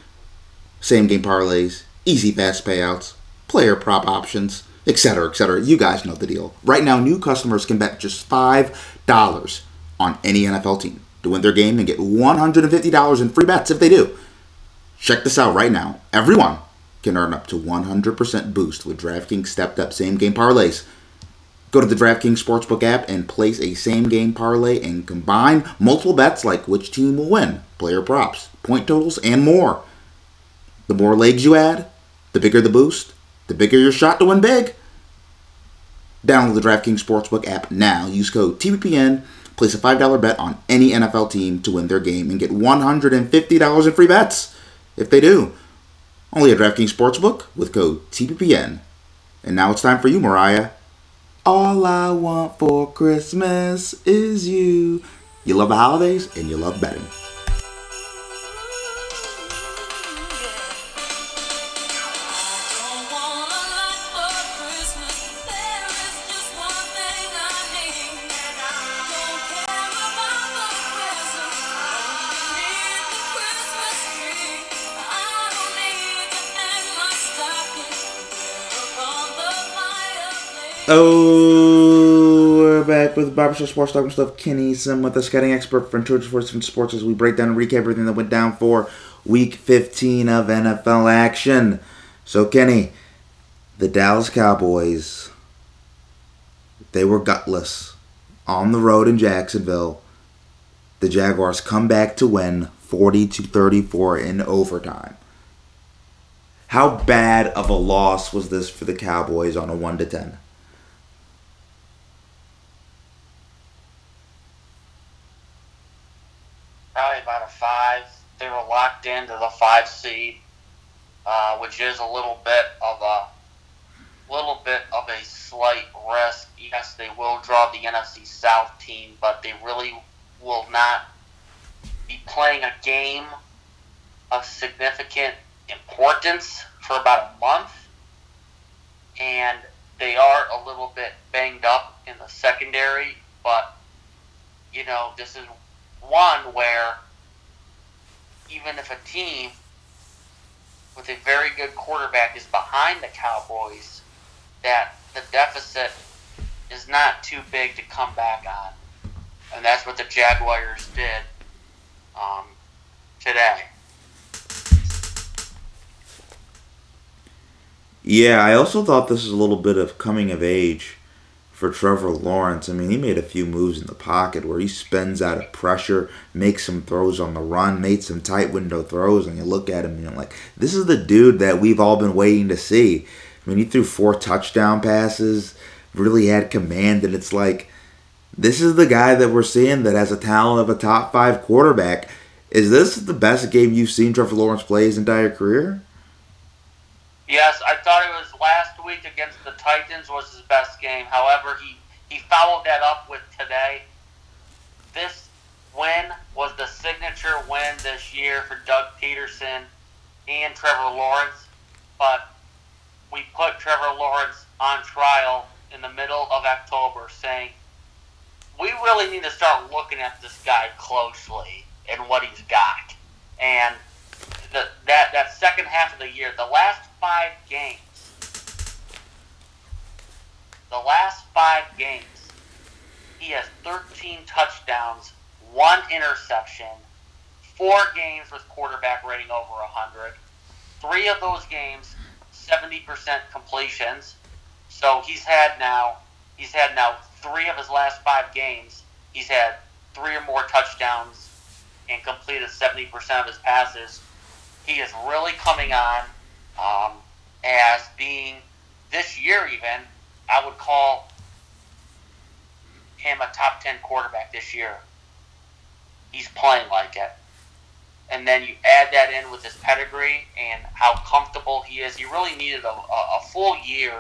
Same game parlays, easy fast payouts, player prop options, etc., etc. You guys know the deal. Right now, new customers can bet just $5 on any NFL team to win their game and get $150 in free bets if they do. Check this out right now. Everyone can earn up to 100% boost with DraftKings stepped up same game parlays. Go to the DraftKings Sportsbook app and place a same game parlay and combine multiple bets like which team will win, player props, point totals, and more. The more legs you add, the bigger the boost, the bigger your shot to win big. Download the DraftKings Sportsbook app now. Use code TBPN. Place a $5 bet on any NFL team to win their game and get $150 in free bets if they do. Only at DraftKings Sportsbook with code TPPN. And now it's time for you, Mariah. All I want for Christmas is you. You love the holidays and you love betting. Oh, we're back with Barbershop Sports Talking Stuff. Kenny Sim with the scouting expert from Georgia Sports and Sports as we break down and recap everything that went down for Week 15 of NFL action. So, Kenny, the Dallas Cowboys, they were gutless on the road in Jacksonville. The Jaguars come back to win 40 to 34 in overtime. How bad of a loss was this for the Cowboys on a 1 to 10? probably about a five. They were locked into the five seed, uh, which is a little bit of a little bit of a slight risk. Yes, they will draw the NFC South team, but they really will not be playing a game of significant importance for about a month. And they are a little bit banged up in the secondary, but you know, this is one where even if a team with a very good quarterback is behind the Cowboys, that the deficit is not too big to come back on. And that's what the Jaguars did um, today. Yeah, I also thought this was a little bit of coming of age for Trevor Lawrence. I mean, he made a few moves in the pocket where he spins out of pressure, makes some throws on the run, made some tight window throws, and you look at him and you're like, this is the dude that we've all been waiting to see. I mean, he threw four touchdown passes, really had command, and it's like, this is the guy that we're seeing that has a talent of a top five quarterback. Is this the best game you've seen Trevor Lawrence play his entire career? Yes, I thought it was last week against the Titans was his best game. However, he, he followed that up with today. This win was the signature win this year for Doug Pederson and Trevor Lawrence. But we put Trevor Lawrence on trial in the middle of October, saying we really need to start looking at this guy closely and what he's got. And the, that that second half of the year, the last five games, the last five games, he has 13 touchdowns, one interception, four games with quarterback rating over 100. Three of those games, 70% completions. So he's had now, he's had now three of his last five games. He's had three or more touchdowns and completed 70% of his passes. He is really coming on um, as being, this year even, I would call him a top 10 quarterback this year. He's playing like it. And then you add that in with his pedigree and how comfortable he is. He really needed a, a, full year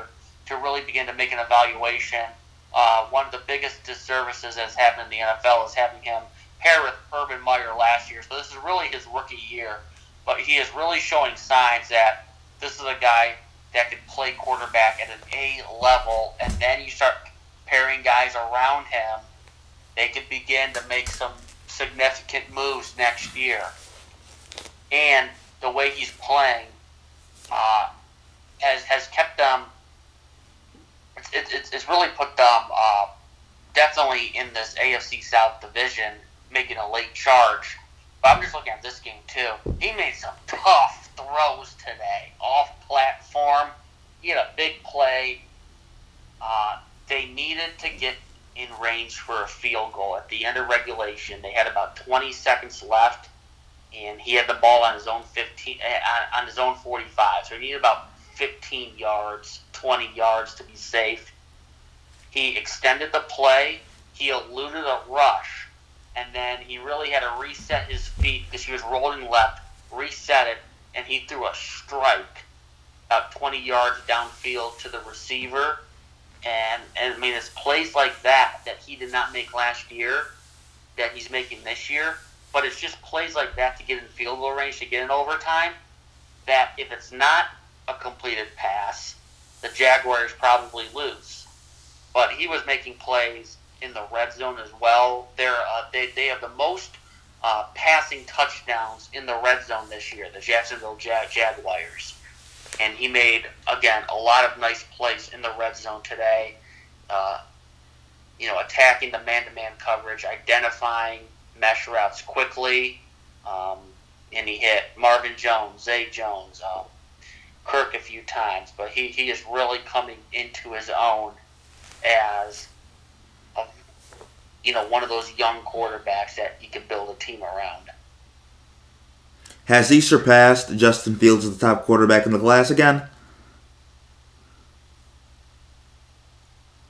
to really begin to make an evaluation. Uh, one of the biggest disservices that's happened in the NFL is having him pair with Urban Meyer last year. So this is really his rookie year. But he is really showing signs that this is a guy that could play quarterback at an A level. And then you start pairing guys around him, they could begin to make some significant moves next year. And the way he's playing uh, has has kept them. It's, it's, it's really put them uh, definitely in this AFC South division, making a late charge. But I'm just looking at this game too. He made some tough throws today, off platform. He had a big play. Uh, they needed to get in range for a field goal at the end of regulation. They had about 20 seconds left, and he had the ball on his own 15 eh, on his own 45. So he needed about 15 yards, 20 yards to be safe. He extended the play. He eluded a rush, and then he really had to reset his feet because he was rolling left. Reset it, and he threw a strike about 20 yards downfield to the receiver and, and I mean, it's plays like that that he did not make last year that he's making this year. But it's just plays like that to get in field goal range, to get in overtime, that if it's not a completed pass, the Jaguars probably lose. But he was making plays in the red zone as well. They're, uh, they, they have the most uh, passing touchdowns in the red zone this year, the Jacksonville Jag- Jaguars and he made again a lot of nice plays in the red zone today. Uh, you know, attacking the man-to-man coverage, identifying mesh routes quickly, um, and he hit Marvin Jones, Zay Jones, um, Kirk a few times. But he, he is really coming into his own as you know one of those young quarterbacks that you can build a team around. Has he surpassed Justin Fields as the top quarterback in the class again?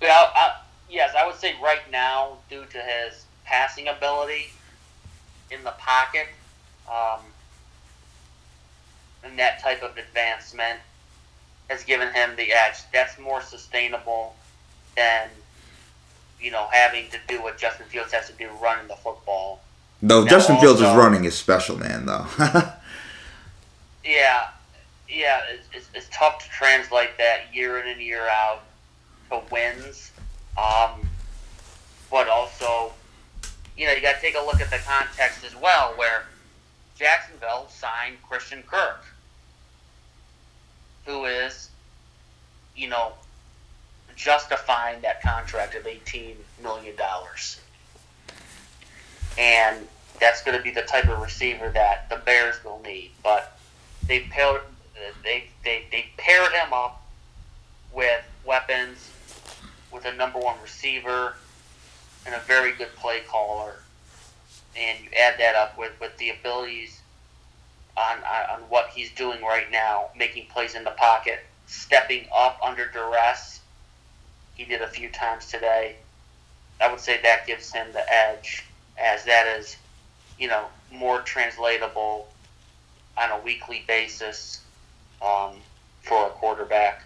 Well, uh, yes, I would say right now, due to his passing ability in the pocket, um, and that type of advancement has given him the edge. That's more sustainable than you know having to do what Justin Fields has to do running the football. Though Now, Justin Fields' also- running is special, man. Though. Yeah, yeah, it's, it's, it's tough to translate that year in and year out to wins. Um, but also, you know, you got to take a look at the context as well, where Jacksonville signed Christian Kirk, who is, you know, justifying that contract of $18 million. And that's going to be the type of receiver that the Bears will need. But they pair, they, they, they paired him up with weapons, with a number one receiver, and a very good play caller. And you add that up with, with the abilities on, on what he's doing right now, making plays in the pocket, stepping up under duress. He did a few times today. I would say that gives him the edge, as that is, you know, more translatable on a weekly basis um, for a quarterback.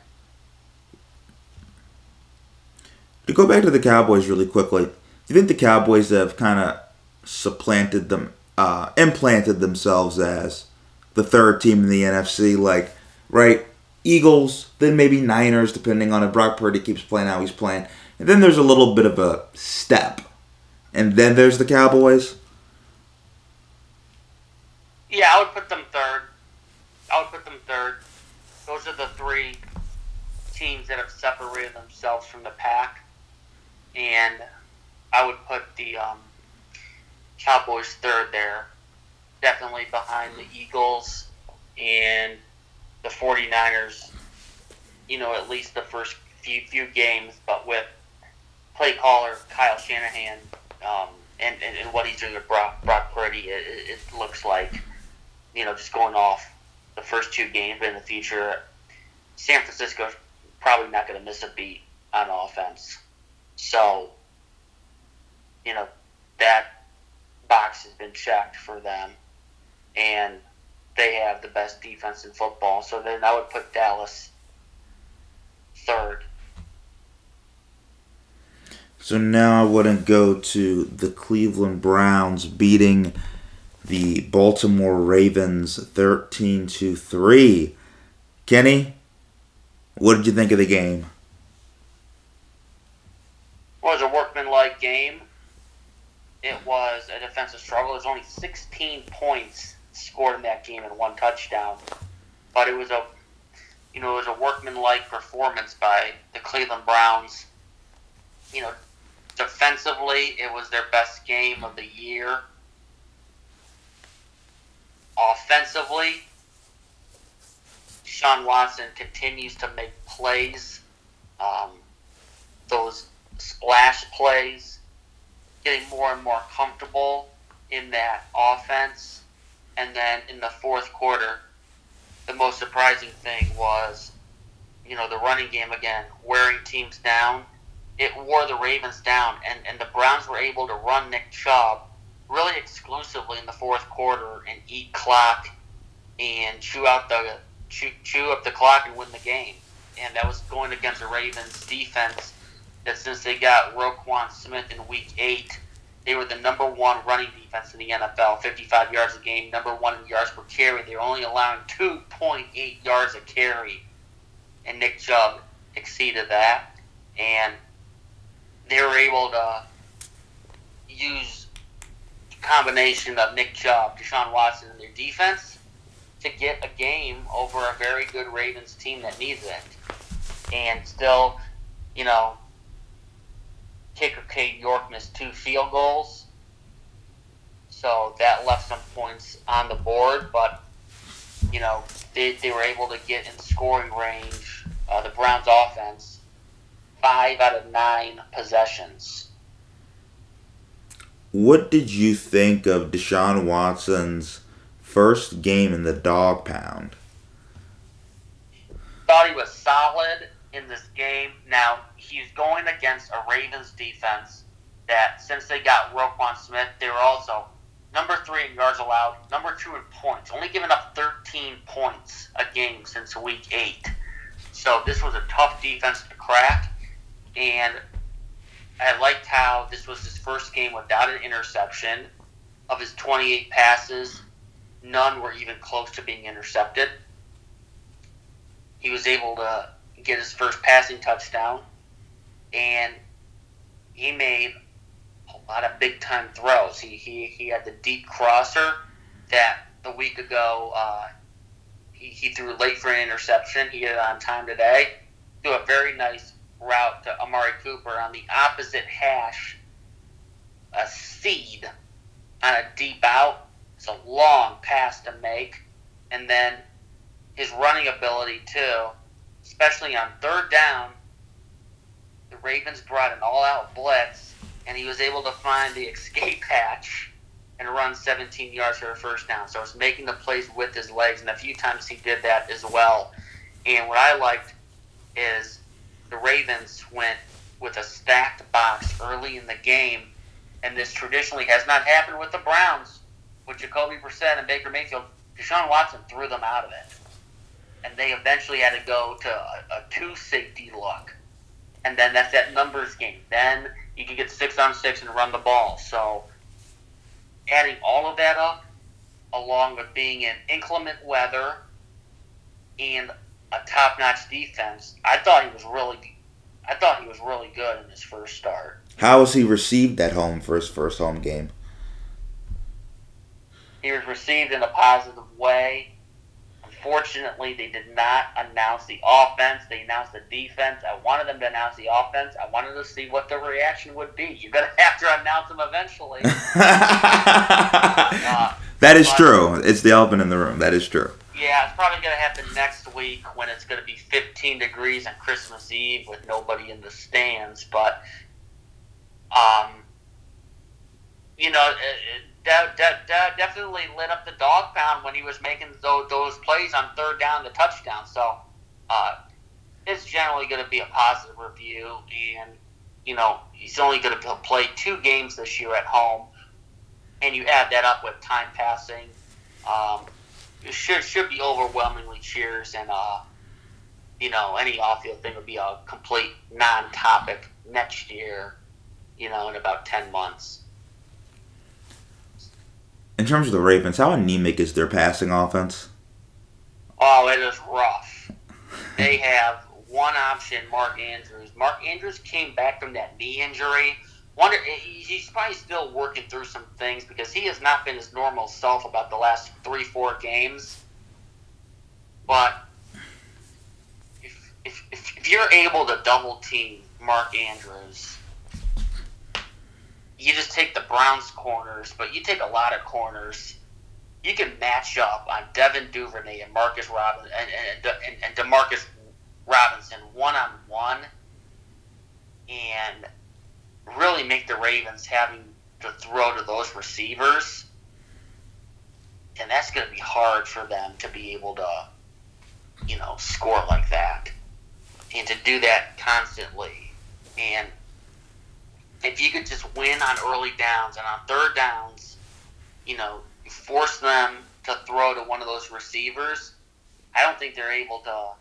To go back to the Cowboys really quickly, do you think the Cowboys have kind of supplanted them, uh, implanted themselves as the third team in the NFC? Like, right, Eagles, then maybe Niners, depending on if Brock Purdy keeps playing how he's playing, and then there's a little bit of a step, and then there's the Cowboys. Yeah, I would put them third. I would put them third. Those are the three teams that have separated themselves from the pack, and I would put the um, Cowboys third there. Definitely behind the Eagles and the 49ers, you know, at least the first few few games, but with play caller Kyle Shanahan, um, and, and, and what he's doing with Brock, Brock Purdy, it, it looks like, you know, just going off the first two games, but in the future, San Francisco's probably not going to miss a beat on offense. So, you know, that box has been checked for them, and they have the best defense in football. So then I would put Dallas third. So now I wouldn't go to the Cleveland Browns beating the Baltimore Ravens 13 to 3. Kenny, what did you think of the game? Well, it was a workmanlike game. It was a defensive struggle. There's only 16 points scored in that game and one touchdown, but it was a, you know, it was a workmanlike performance by the Cleveland Browns. You know, defensively, it was their best game of the year. Offensively, Sean Watson continues to make plays. Um, those splash plays, getting more and more comfortable in that offense. And then in the fourth quarter, the most surprising thing was, you know, the running game again, wearing teams down. It wore the Ravens down, and, and the Browns were able to run Nick Chubb really exclusively in the fourth quarter and eat clock and chew out the chew, chew up the clock and win the game. And that was going against the Ravens defense that since they got Roquan Smith in week eight, they were the number one running defense in the NFL, 55 yards a game, number one in yards per carry. They were only allowing 2.8 yards a carry, and Nick Chubb exceeded that. And they were able to use a combination of Nick Chubb, Deshaun Watson, and their defense to get a game over a very good Ravens team that needs it. And still, you know, kicker Cade York missed two field goals. So that left some points on the board, but, you know, they, they were able to get in scoring range, uh, the Browns offense, five out of nine possessions. What did you think of Deshaun Watson's first game in the dog pound? Thought he was solid in this game. Now, he's going against a Ravens defense that, since they got Roquan Smith, they were also number three in yards allowed, number two in points, only giving up 13 points a game since week eight. So this was a tough defense to crack, and I liked how this was his first game without an interception. Of his 28 passes, none were even close to being intercepted. He was able to get his first passing touchdown, and he made a lot of big time throws. He, he, he had the deep crosser that the week ago uh, he, he threw late for an interception. He hit it on time today. Threw a very nice route to Amari Cooper on the opposite hash, a seed on a deep out. It's a long pass to make. And then his running ability, too, especially on third down. The Ravens brought an all out blitz, and he was able to find the escape hatch and run 17 yards for a first down. So it's making the plays with his legs, and a few times he did that as well. And what I liked is the Ravens went with a stacked box early in the game, and this traditionally has not happened with the Browns. With Jacoby Brissett and Baker Mayfield, Deshaun Watson threw them out of it, and they eventually had to go to a, a two safety look, and then that's that numbers game. Then you can get six on six and run the ball. So adding all of that up, along with being in inclement weather and a top-notch defense, I thought he was really, I thought he was really good in his first start. How was he received at home for his first home game? He was received in a positive way. Unfortunately, they did not announce the offense. They announced the defense. I wanted them to announce the offense. I wanted to see what the reaction would be. You're going to have to announce them eventually. that is but- true. It's the elephant in the room. That is true. Yeah, it's probably going to happen next week when it's going to be 15 degrees on Christmas Eve with nobody in the stands. But um, you know, it, it, de- de- de- definitely lit up the dog pound when he was making those, those plays on third down, the touchdown. So uh, it's generally going to be a positive review, and you know he's only going to play two games this year at home, and you add that up with time passing, um, it should should be overwhelmingly cheers, and uh, you know any off-field thing would be a complete non-topic next year, you know, in about ten months. In terms of the Ravens, how anemic is their passing offense? Oh, it is rough. They have one option, Mark Andrews. Mark Andrews came back from that knee injury. Wonder he's probably still working through some things because he has not been his normal self about the last three, four games. But if if, if, if you're able to double team Mark Andrews, you just take the Browns corners, but you take a lot of corners. You can match up on Devin Duvernay and Marcus Robinson and, and, and, and Demarcus Robinson one on one, and really make the Ravens having to throw to those receivers, and that's going to be hard for them to be able to, you know, score like that, and to do that constantly, and if you could just win on early downs and on third downs, you know, force them to throw to one of those receivers, I don't think they're able to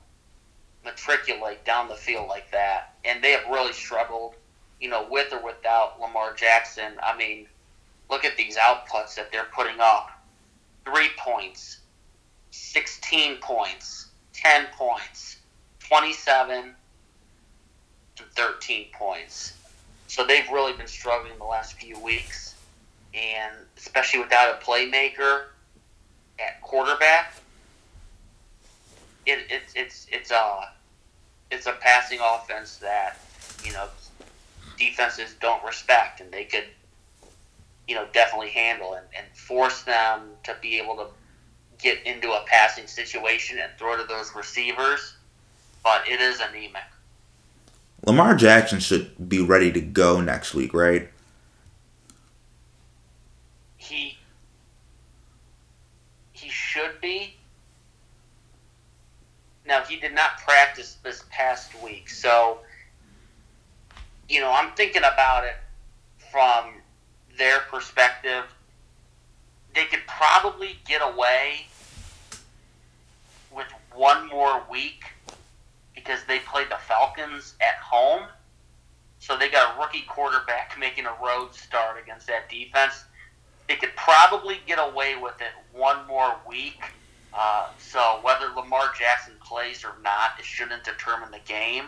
matriculate down the field like that. And they have really struggled, you know, with or without Lamar Jackson. I mean, look at these outputs that they're putting up three points, 16 points, 10 points, 27, and 13 points. So they've really been struggling the last few weeks, and especially without a playmaker at quarterback, it, it, it's it's a it's a passing offense that you know defenses don't respect, and they could you know definitely handle and, and force them to be able to get into a passing situation and throw to those receivers. But it is anemic. Lamar Jackson should be ready to go next week, right? He he should be. Now he did not practice this past week, so you know I'm thinking about it from their perspective. They could probably get away with one more week because they played the Falcons at home. So they got a rookie quarterback making a road start against that defense. They could probably get away with it one more week. Uh, so whether Lamar Jackson plays or not, it shouldn't determine the game.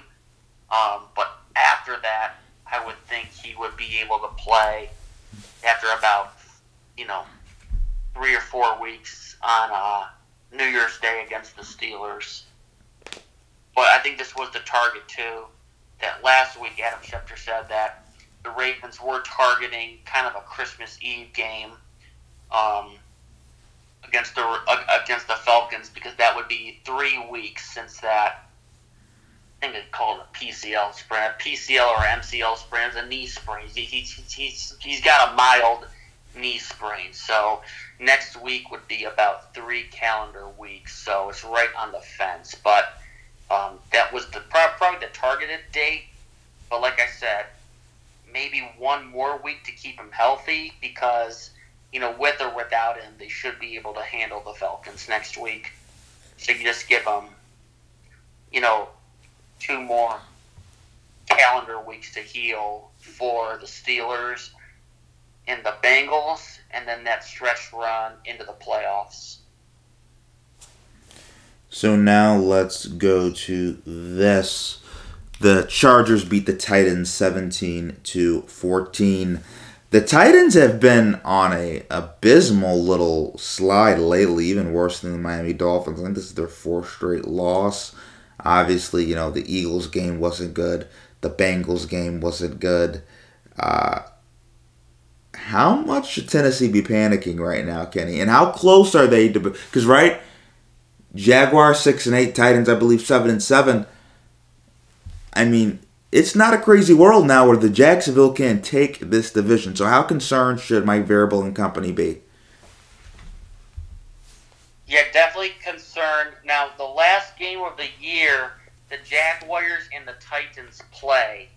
Um, but after that, I would think he would be able to play after about, you know, three or four weeks on uh, New Year's Day against the Steelers. But I think this was the target too. That last week, Adam Schefter said that the Ravens were targeting kind of a Christmas Eve game um, against the against the Falcons because that would be three weeks since that. I think they call a PCL sprain, a PCL or MCL sprain, a knee sprain. He, he, he's he's got a mild knee sprain, so next week would be about three calendar weeks. So it's right on the fence, but um, that was the probably the targeted date, but like I said, maybe one more week to keep him healthy because you know with or without him, they should be able to handle the Falcons next week. So you just give them, you know, two more calendar weeks to heal for the Steelers and the Bengals, and then that stretch run into the playoffs. So now let's go to this. The Chargers beat the Titans 17 to 14. The Titans have been on a abysmal little slide lately, even worse than the Miami Dolphins. I think this is their fourth straight loss. Obviously, you know, the Eagles game wasn't good. The Bengals game wasn't good. Uh, how much should Tennessee be panicking right now, Kenny? And how close are they to? Because right, Jaguars six and eight, Titans I believe seven and seven. I mean, it's not a crazy world now where the Jacksonville can take this division. So how concerned should Mike Vrabel and company be? Yeah, definitely concerned. Now, the last game of the year, the Jaguars and the Titans play,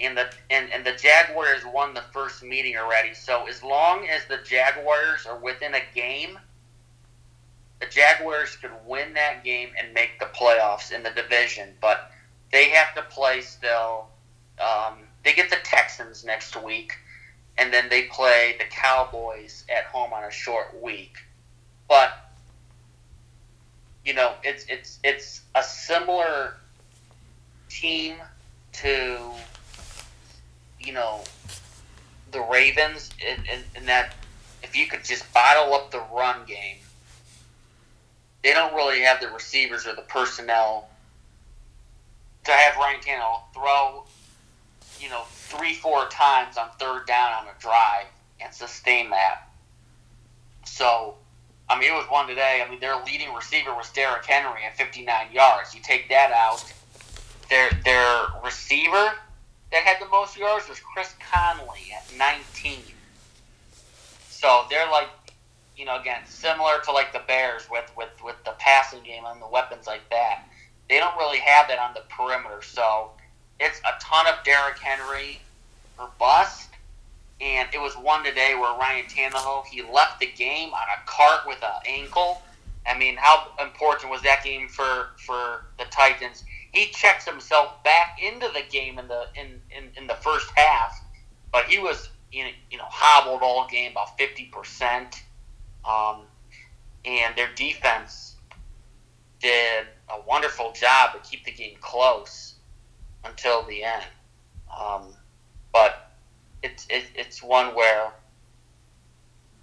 and the and, and the Jaguars won the first meeting already. So as long as the Jaguars are within a game, the Jaguars could win that game and make the playoffs in the division. But they have to play still. Um, they get the Texans next week, and then they play the Cowboys at home on a short week. But you know, it's it's it's a similar team to you know the Ravens in, in, in that if you could just bottle up the run game, they don't really have the receivers or the personnel to have Ryan Tannehill throw, you know, three, four times on third down on a drive and sustain that. So, I mean, it was one today. I mean, their leading receiver was Derrick Henry at 59 yards. You take that out. Their their receiver that had the most yards was Chris Conley at 19. So they're like, you know, again, similar to like the Bears with with with the passing game and the weapons like that. They don't really have that on the perimeter. So it's a ton of Derrick Henry or bust. And it was one today where Ryan Tannehill he left the game on a cart with an ankle. I mean, how important was that game for for the Titans? He checks himself back into the game in the in, in, in the first half, but he was you know, hobbled all game about fifty percent, um, and their defense did a wonderful job to keep the game close until the end. Um, but it's it, it's one where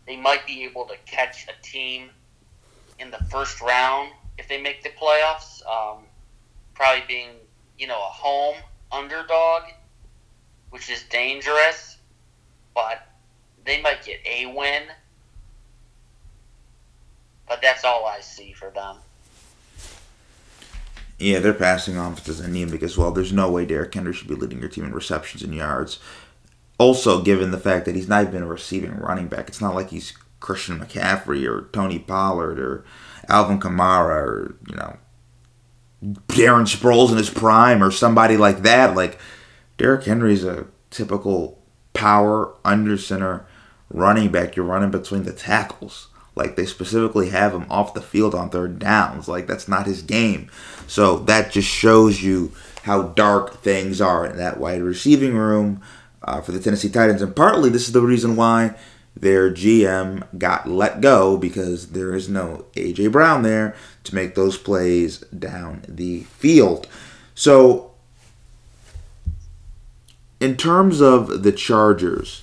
they might be able to catch a team in the first round if they make the playoffs. Um, probably being you know a home underdog, which is dangerous, but they might get a win. But that's all I see for them. Yeah, their passing offense is anemic as well. There's no way Derrick Henry should be leading your team in receptions and yards. Also, given the fact that he's not even a receiving running back, it's not like he's Christian McCaffrey or Tony Pollard or Alvin Kamara or you know Darren Sproles in his prime or somebody like that. Like Derrick Henry's a typical power under center running back. You're running between the tackles. Like they specifically have him off the field on third downs. Like that's not his game. So that just shows you how dark things are in that wide receiving room uh, for the Tennessee Titans. And partly this is the reason why their GM got let go because there is no AJ Brown there to make those plays down the field. So in terms of the Chargers,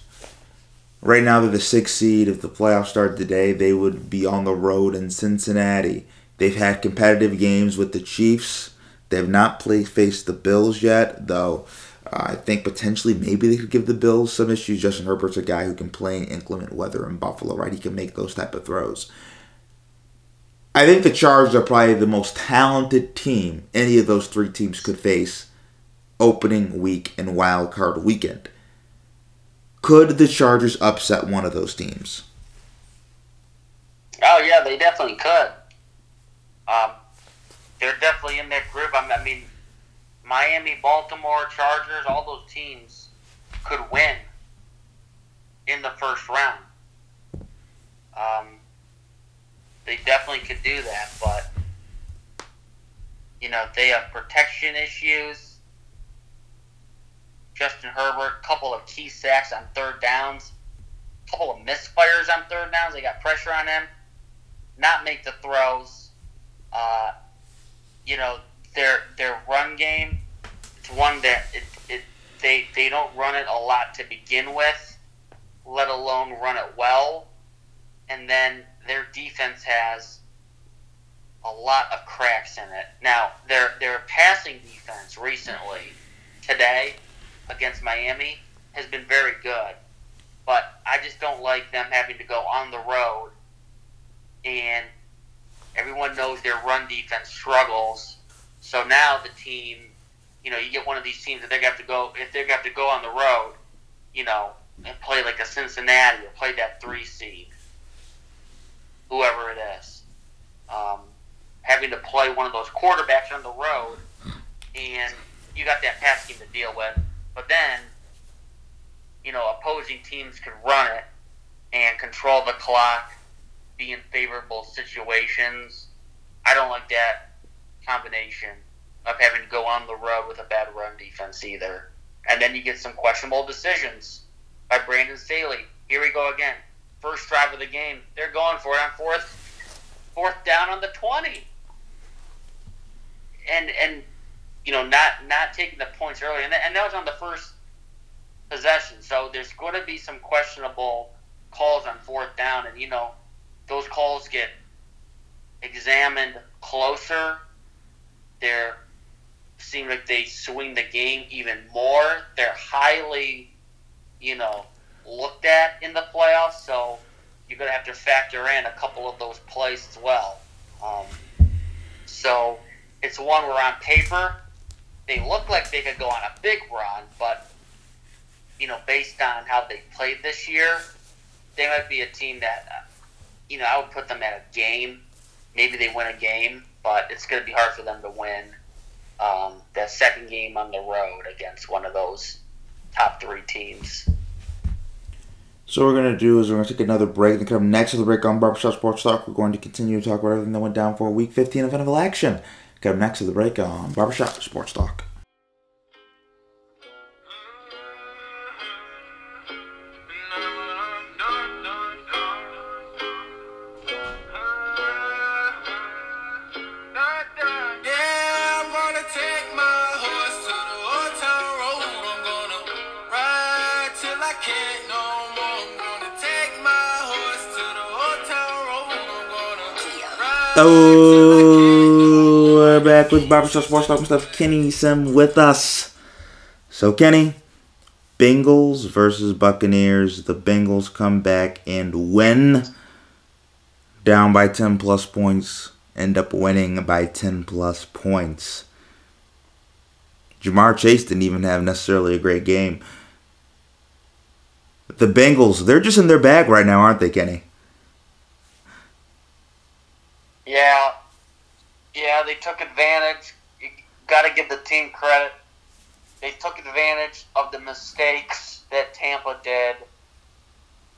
right now they're the sixth seed. If the playoffs start today, they would be on the road in Cincinnati. They've had competitive games with the Chiefs. They have not played faced the Bills yet, though. Uh, I think potentially maybe they could give the Bills some issues. Justin Herbert's a guy who can play in inclement weather in Buffalo, right? He can make those type of throws. I think the Chargers are probably the most talented team any of those three teams could face opening week and wild card weekend. Could the Chargers upset one of those teams? Oh yeah, they definitely could. Um, they're definitely in that group. I mean, Miami, Baltimore, Chargers, all those teams could win in the first round. Um, they definitely could do that, but you know they have protection issues. Justin Herbert, a couple of key sacks on third downs, couple of misfires on third downs. They got pressure on him, not make the throws. Uh, you know their their run game. It's one that it, it they they don't run it a lot to begin with, let alone run it well. And then their defense has a lot of cracks in it. Now their their passing defense recently today against Miami has been very good, but I just don't like them having to go on the road and everyone knows their run defense struggles so now the team you know, you get one of these teams that they're going to have to go if they're going to have to go on the road, you know, and play like a Cincinnati or play that three seed, whoever it is. Um, having to play one of those quarterbacks on the road, and you got that pass game to deal with. But then, you know, opposing teams can run it and control the clock, be in favorable situations. I don't like that combination of having to go on the road with a bad run defense either. And then you get some questionable decisions by Brandon Staley. Here we go again. First drive of the game. They're going for it on fourth fourth down on the twenty. And and you know, not not taking the points early. And that, and that was on the first possession. So there's going to be some questionable calls on fourth down and you know, those calls get examined closer. They're seem like they swing the game even more. They're highly, you know, looked at in the playoffs, so you're going to have to factor in a couple of those plays as well. Um, so it's one where on paper they look like they could go on a big run, but you know, based on how they played this year, they might be a team that, uh, you know, I would put them at a game. Maybe they win a game, but it's going to be hard for them to win um, that second game on the road against one of those top three teams. So what we're going to do is we're going to take another break and come next to the break on Barbershop Sports Talk. We're going to continue to talk about everything that went down for Week 15 of NFL action. Come next to the break on Barbershop Sports Talk. Yeah, I'm gonna take my horse to the old town road. I'm gonna ride till I can't no more. I'm gonna take my horse to the old town road. I'm gonna ride Oh, we're back with Barbershop Sports Talk and stuff. Kenny Sim with us. So, Kenny, Bengals versus Buccaneers. The Bengals come back and win. Down by 10 plus points. End up winning by 10 plus points. Ja'Marr Chase didn't even have necessarily a great game. The Bengals, they're just in their bag right now, aren't they, Kenny? Yeah, yeah, they took advantage. Got to give the team credit. They took advantage of the mistakes that Tampa did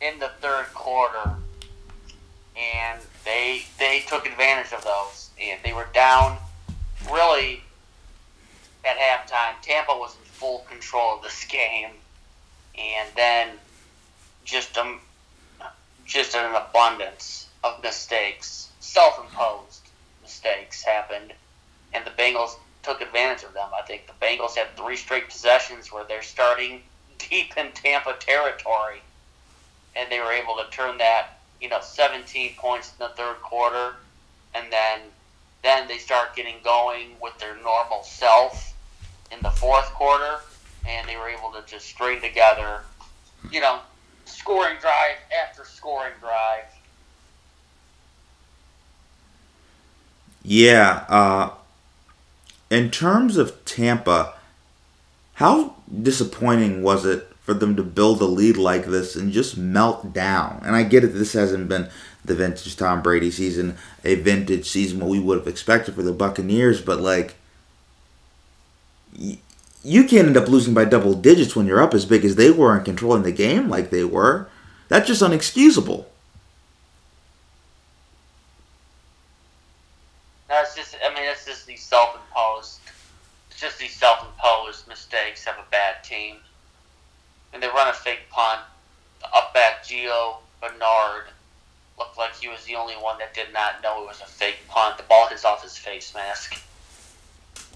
in the third quarter, and they they took advantage of those. And they were down really at halftime. Tampa was in full control of this game, and then just um, just an abundance of mistakes, self-imposed mistakes happened, and the Bengals took advantage of them. I think the Bengals had three straight possessions where they're starting deep in Tampa territory, and they were able to turn that, you know, 17 points in the third quarter, and then then they start getting going with their normal self in the fourth quarter, and they were able to just string together, you know, scoring drive after scoring drive. Yeah, uh, in terms of Tampa, how disappointing was it for them to build a lead like this and just melt down? And I get it, this hasn't been the vintage Tom Brady season, a vintage season what we would have expected for the Buccaneers, but like, y- you can't end up losing by double digits when you're up as big as they were and controlling the game like they were. That's just unexcusable. No, it's just, I mean, it's just these self-imposed, just these self-imposed mistakes of a bad team. And they run a fake punt. The up back Gio Bernard looked like he was the only one that did not know it was a fake punt. The ball hits off his face mask.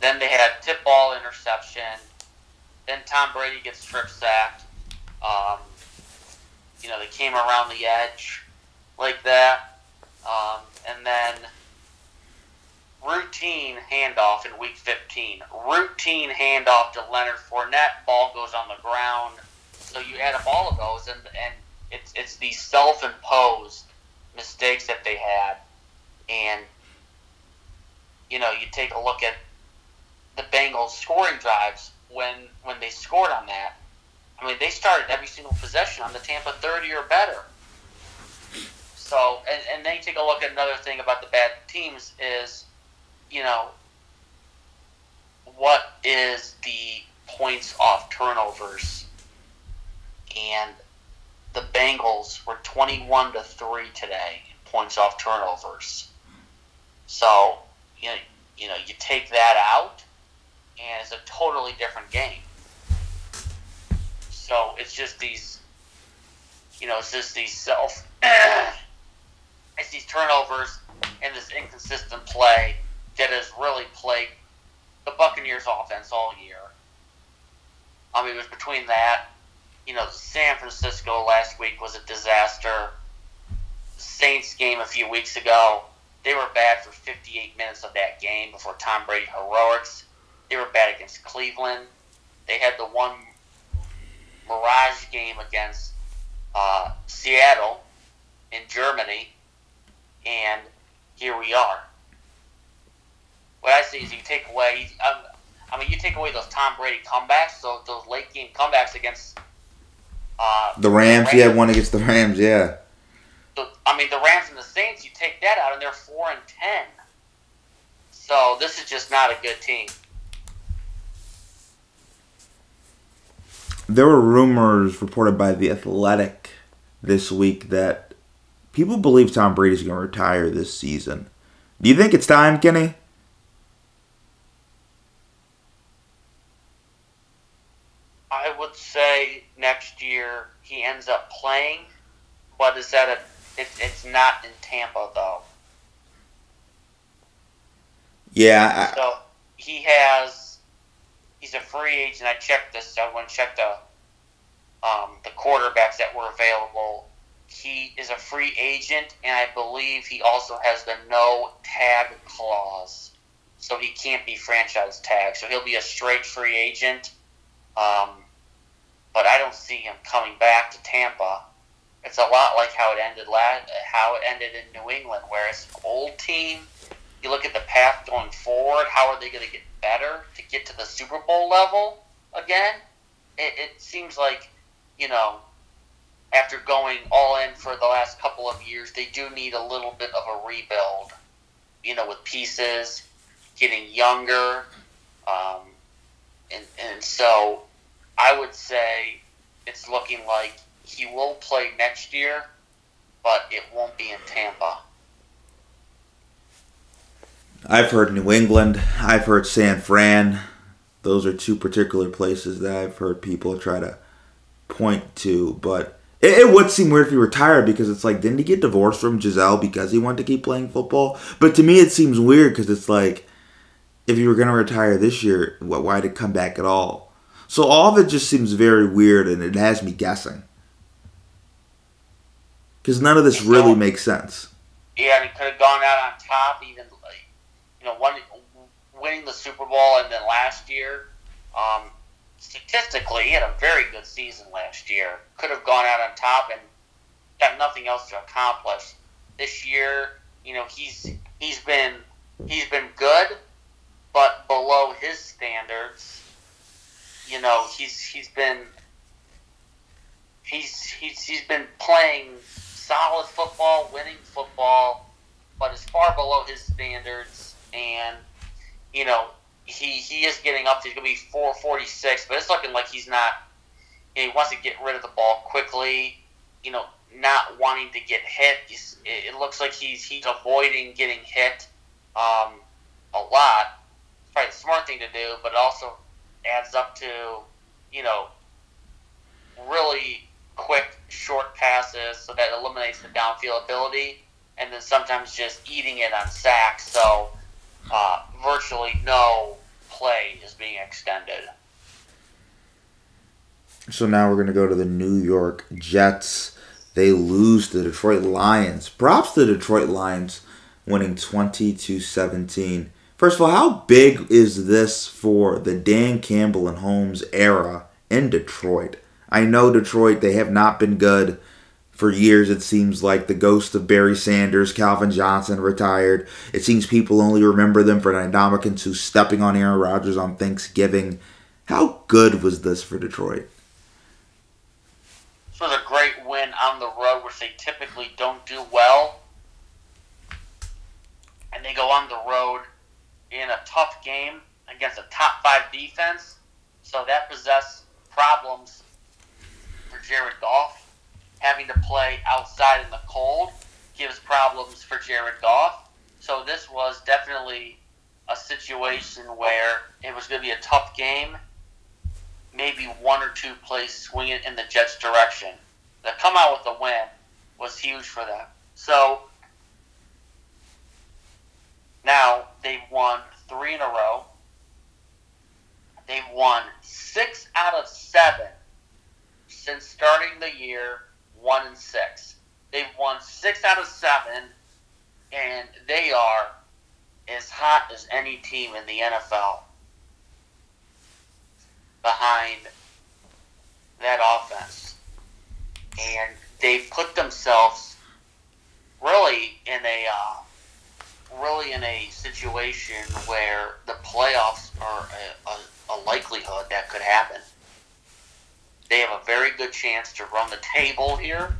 Then they had tip ball interception. Then Tom Brady gets strip sacked. Um, you know, they came around the edge like that. Um, and then routine handoff in week 15. Routine handoff to Leonard Fournette. Ball goes on the ground. So you add up all of those, and, and it's, it's these self imposed mistakes that they had. And, you know, you take a look at the Bengals scoring drives when when they scored on that. I mean, they started every single possession on the Tampa 30 or better. So, and, and then you take a look at another thing about the bad teams is, you know, what is the points off turnovers? And the Bengals were 21 to 3 today, points off turnovers. So, you know, you know, you take that out, and it's a totally different game. So it's just these, you know, it's just these self, it's these turnovers and this inconsistent play that has really plagued the Buccaneers offense all year. I mean, it was between that, you know, San Francisco last week was a disaster. Saints game a few weeks ago, they were bad for 58 minutes of that game before Tom Brady heroics. They were bad against Cleveland. They had the one mirage game against uh, Seattle in Germany, and here we are. What I see is, you take away. Um, I mean, you take away those Tom Brady comebacks, those, those late game comebacks against uh, The Rams, yeah, one against the Rams, yeah. the- I mean, the Rams and the Saints, you take that out, and they're four and ten. So this is just not a good team. There were rumors reported by The Athletic this week that people believe Tom Brady's going to retire this season. Do you think it's time, Kenny? I would say next year he ends up playing, but is that a? It, it's not in Tampa though. Yeah, I, So he has. He's a free agent. I checked this. I went and checked the um, the quarterbacks that were available. He is a free agent, and I believe he also has the no tag clause, so he can't be franchise tagged. So he'll be a straight free agent. Um, but I don't see him coming back to Tampa. It's a lot like how it ended last, how it ended in New England, where it's an old team. You look at the path going forward. How are they going to get better to get to the Super Bowl level again? It, it seems like, you know, after going all in for the last couple of years, they do need a little bit of a rebuild. You know, with pieces, getting younger, um, and and so I would say it's looking like he will play next year, but it won't be in Tampa. I've heard New England. I've heard San Fran. Those are two particular places that I've heard people try to point to. But it, it would seem weird if he retired because it's like, didn't he get divorced from Gisele because he wanted to keep playing football? But to me, it seems weird because it's like, if you were going to retire this year, why did it come back at all? So all of it just seems very weird and it has me guessing. Because none of this really makes sense. Yeah, and he could have gone out on top, even like, you know, one, winning the Super Bowl, and then last year, um, statistically, he had a very good season last year. Could have gone out on top and got nothing else to accomplish. This year, you know, he's he's been he's been good, but below his standards. You know, he's he's been he's he's he's been playing solid football, winning football, but is far below his standards. And you know, he he is getting up. to He's gonna be four forty six, but it's looking like he's not. You know, he wants to get rid of the ball quickly. You know, not wanting to get hit. He's, it looks like he's he's avoiding getting hit um, a lot. It's probably the smart thing to do, but also adds up to you know really quick short passes, so that eliminates the downfield ability, and then sometimes just eating it on sacks. So uh, virtually no play is being extended. So now we're going to go to the New York Jets. They lose to the Detroit Lions. Props to the Detroit Lions winning 20 to 17. First of all, how big is this for the Dan Campbell and Holmes era in Detroit? I know Detroit, they have not been good For years, it seems like the ghost of Barry Sanders, Calvin Johnson retired. It seems people only remember them for Ndamukong Suh stepping on Aaron Rodgers on Thanksgiving. How good was this for Detroit? This was a great win on the road, which they typically don't do well. And they go on the road in a tough game against a top five defense. So that possessed problems for Jared Goff. Having to play outside in the cold gives problems for Jared Goff. So this was definitely a situation where it was going to be a tough game. Maybe one or two plays swinging in the Jets' direction. To come out with a win was huge for them. So now they've won three in a row. They've won six out of seven since starting the year, one and six. They've won six out of seven, and they are as hot as any team in the NFL behind that offense. And they've put themselves really in a uh, really in a situation where the playoffs are a, a, a likelihood that could happen. They have a very good chance to run the table here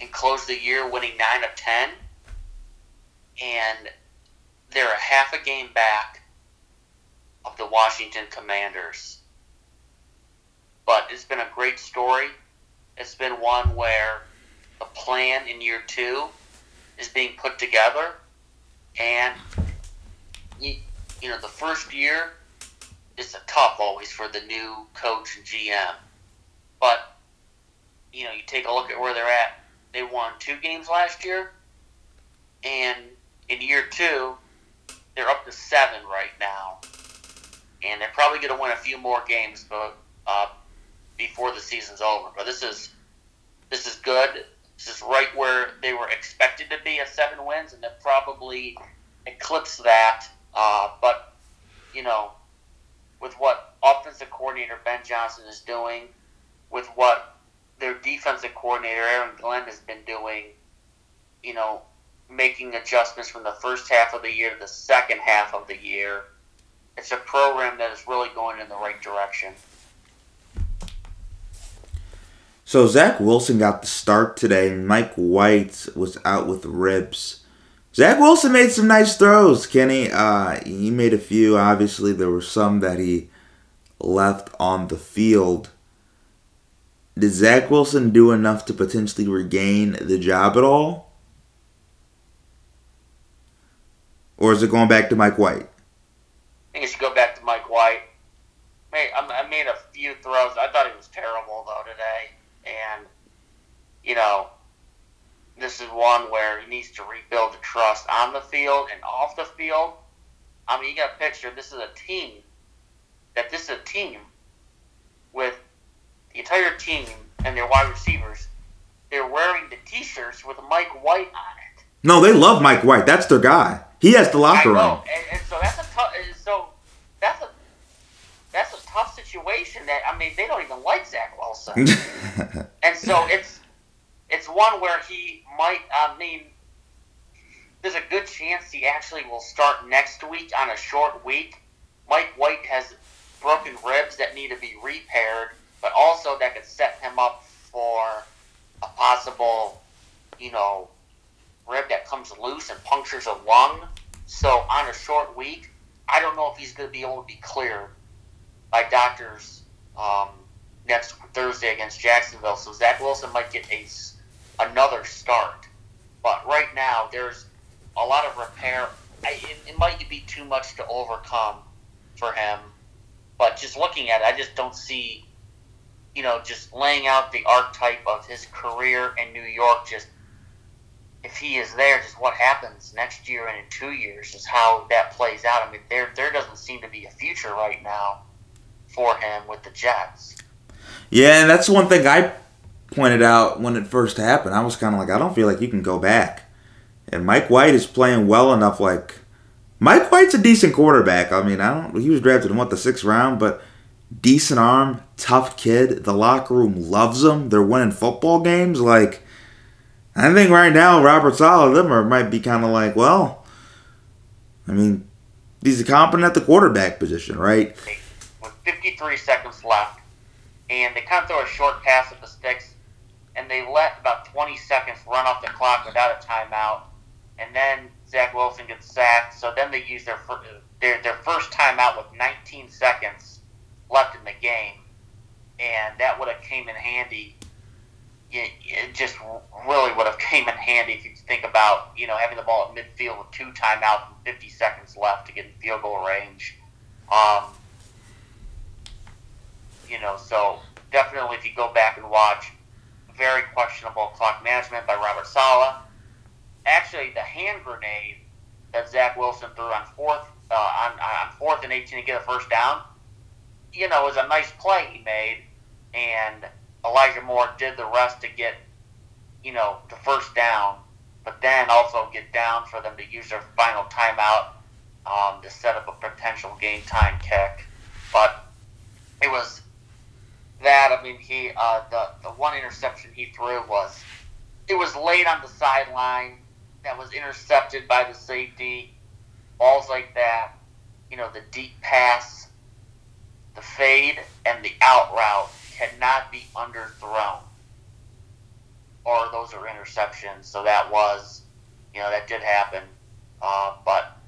and close the year winning 9 of 10. And they're a half a game back of the Washington Commanders. But it's been a great story. It's been one where a plan in year two is being put together and you, you know the first year is a tough always for the new coach and GM. But you know, you take a look at where they're at. They won two games last year, and in year two, they're up to seven right now, and they're probably going to win a few more games, but uh, before the season's over. But this is this is good. Is right where they were expected to be at seven wins, and they'll probably eclipse that. Uh, but you know, with what offensive coordinator Ben Johnson is doing, with what their defensive coordinator Aaron Glenn has been doing, you know, making adjustments from the first half of the year to the second half of the year. It's a program that is really going in the right direction. So Zach Wilson got the start today, and Mike White was out with ribs. Zach Wilson made some nice throws, Kenny. Uh, he made a few. Obviously, there were some that he left on the field. Did Zach Wilson do enough to potentially regain the job at all? Or is it going back to Mike White? I think it should go back to Mike White. I made a few throws. I thought he was terrible though today, you know, this is one where he needs to rebuild the trust on the field and off the field. I mean, you got a picture. This is a team. That this is a team with the entire team and their wide receivers. They're wearing the T-shirts with Mike White on it. No, they love Mike White. That's their guy. He has the locker room. and, and so that's a tough. So that's a that's a tough situation. That I mean, they don't even like Zach Wilson, and so it's it's one where he might. I mean, there's a good chance he actually will start next week on a short week. Mike White has broken ribs that need to be repaired, but also that could set him up for a possible, you know, rib that comes loose and punctures a lung. So on a short week, I don't know if he's going to be able to be cleared by doctors um, next Thursday against Jacksonville. So Zach Wilson might get a another start. But right now, there's a lot of repair. I, it, it might be too much to overcome for him. But just looking at it, I just don't see, you know, just laying out the archetype of his career in New York. Just if he is there, just what happens next year and in two years, just how that plays out. I mean, there there doesn't seem to be a future right now for him with the Jets. Yeah, and that's one thing I pointed out when it first happened. I was kind of like, I don't feel like you can go back. And Mike White is playing well enough. Like, Mike White's a decent quarterback. I mean, I don't. He was drafted in what the sixth round, but decent arm, tough kid. The locker room loves him. They're winning football games. Like, I think right now Robert Saleh them are, might be kind of like, well, I mean, he's a competent at the quarterback position, right? with 53 seconds left, and they kind of throw a short pass at the sticks, and they let about 20 seconds run off the clock without a timeout, and then Zach Wilson gets sacked. So then they use their their their first timeout with 19 seconds left in the game, and that would have came in handy. It, it just really would have came in handy if you think about you know having the ball at midfield with two timeouts and 50 seconds left to get in field goal range. Um, you know, so definitely if you go back and watch, very questionable clock management by Robert Saleh. Actually, the hand grenade that Zach Wilson threw on fourth uh, on, on fourth and 18 to get a first down, you know, was a nice play he made, and Elijah Moore did the rest to get, you know, the first down, but then also get down for them to use their final timeout um, to set up a potential game time kick. But it was that. I mean, he uh, the the one interception he threw was it was late on the sideline that was intercepted by the safety. Balls like that, you know, the deep pass, the fade, and the out route cannot be underthrown, or those are interceptions. So that was, you know, that did happen. Uh, but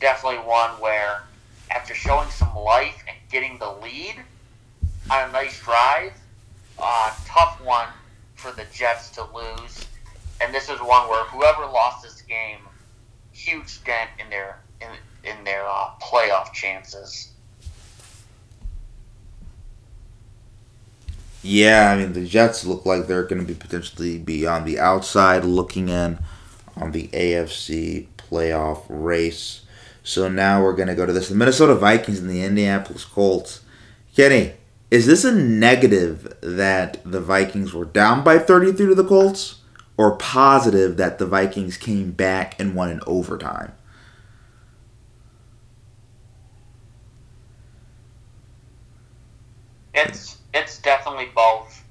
definitely one where, after showing some life and getting the lead on a nice drive, uh, tough one for the Jets to lose. And this is one where whoever lost this game, huge dent in their in, in their uh, playoff chances. Yeah, I mean the Jets look like they're going to be potentially be on the outside looking in on the AFC playoff race. So now we're going to go to this: the Minnesota Vikings and the Indianapolis Colts. Kenny, is this a negative that the Vikings were down by 33 to the Colts, or positive that the Vikings came back and won in overtime? It's it's definitely both.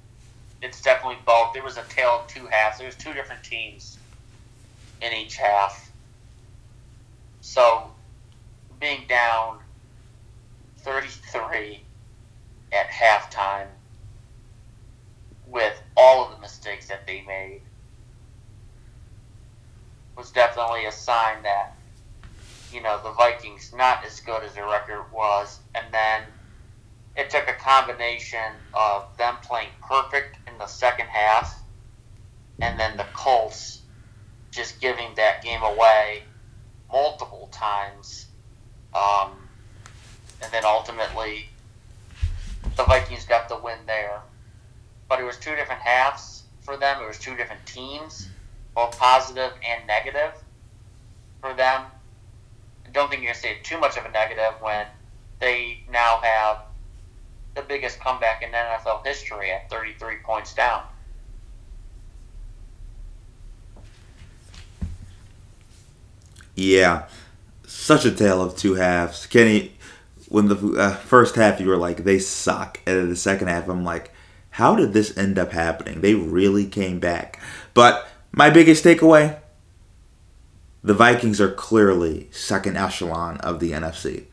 It's definitely both. There was a tale of two halves. There was two different teams in each half. So being down 33 at halftime with all of the mistakes that they made was definitely a sign that you know the Vikings not as good as their record was, and then it took a combination of them playing perfect in the second half, and then the Colts just giving that game away multiple times, um, and then ultimately the Vikings got the win there. But it was two different halves for them. It was two different teams, both positive and negative for them. I don't think you're going to see too much of a negative when they now have the biggest comeback in NFL history at 33 points down. Yeah, such a tale of two halves. Kenny, when the uh, first half you were like they suck, and then the second half I'm like, how did this end up happening? They really came back. But my biggest takeaway: the Vikings are clearly second echelon of the NFC.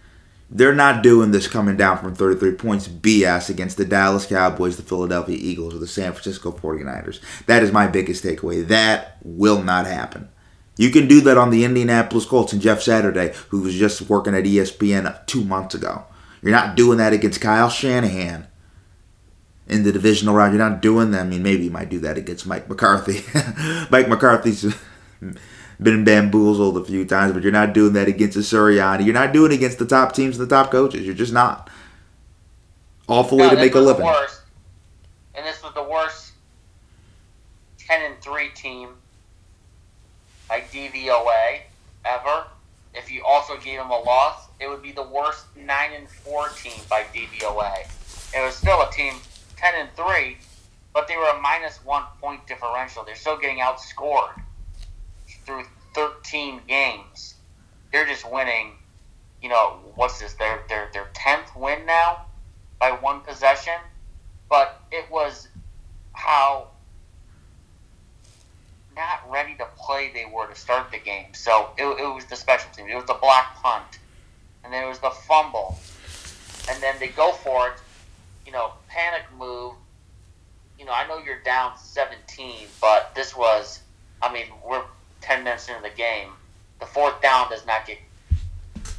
They're not doing this coming down from 33 points BS against the Dallas Cowboys, the Philadelphia Eagles, or the San Francisco 49ers. That is my biggest takeaway. That will not happen. You can do that on the Indianapolis Colts and Jeff Saturday, who was just working at ESPN two months ago. You're not doing that against Kyle Shanahan in the divisional round. You're not doing that. I mean, maybe you might do that against Mike McCarthy. Mike McCarthy's been bamboozled a few times, but you're not doing that against a Sirianni. You're not doing it against the top teams and the top coaches. You're just not. Awful way No, to make a living. worst, and this was the worst 10 and 3 team by DVOA ever. If you also gave them a loss, it would be the worst 9 and 4 team by DVOA. It was still a team 10 and 3, but they were a minus 1 point differential. They're still getting outscored through 13 games. They're just winning, you know, what's this? Their their their 10th win now by one possession, but it was how not ready to play they were to start the game. So it, it was the special team. It was the block punt, and then it was the fumble, and then they go for it. You know, panic move. You know, I know you're down 17, but this was. I mean, we're 10 minutes into the game. The fourth down does not get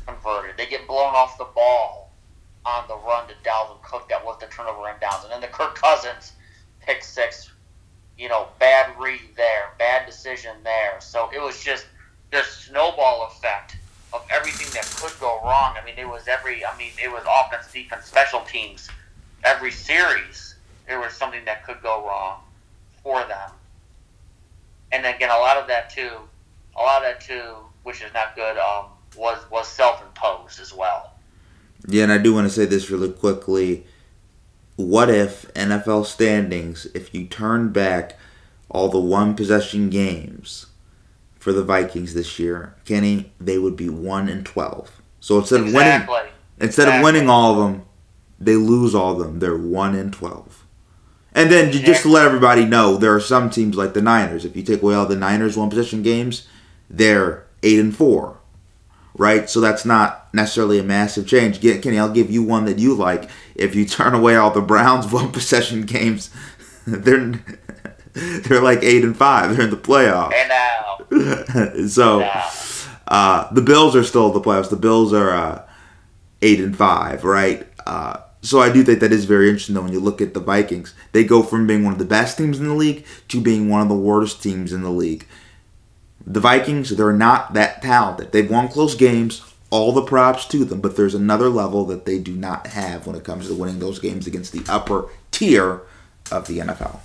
converted. They get blown off the ball on the run to Dalvin Cook that was the turnover and downs. And then the Kirk Cousins pick six, you know, bad read there, bad decision there. So it was just the snowball effect of everything that could go wrong. I mean, it was every, I mean, it was offense, defense, special teams. Every series, there was something that could go wrong for them. And again, a lot of that too, a lot of that too, which is not good, um, was was self-imposed as well. Yeah, and I do want to say this really quickly. What if NFL standings, if you turn back all the one possession games for the Vikings this year, Kenny, they would be one and twelve. So instead of winning, Exactly. instead of winning all of them, they lose all of them. They're one and twelve. And then ju- just to let everybody know, there are some teams like the Niners. If you take away all the Niners one possession games, they're eight and four, right? So that's not necessarily a massive change. Get, Kenny, I'll give you one that you like. If you turn away all the Browns one possession games, they're they're like eight and five. They're in the playoffs. And now, so now. uh, the Bills are still in the playoffs. The Bills are uh, eight and five, right? Uh, so I do think that is very interesting. Though when you look at the Vikings, they go from being one of the best teams in the league to being one of the worst teams in the league. The Vikings, they're not that talented. They've won close games. All the props to them, but there's another level that they do not have when it comes to winning those games against the upper tier of the NFL.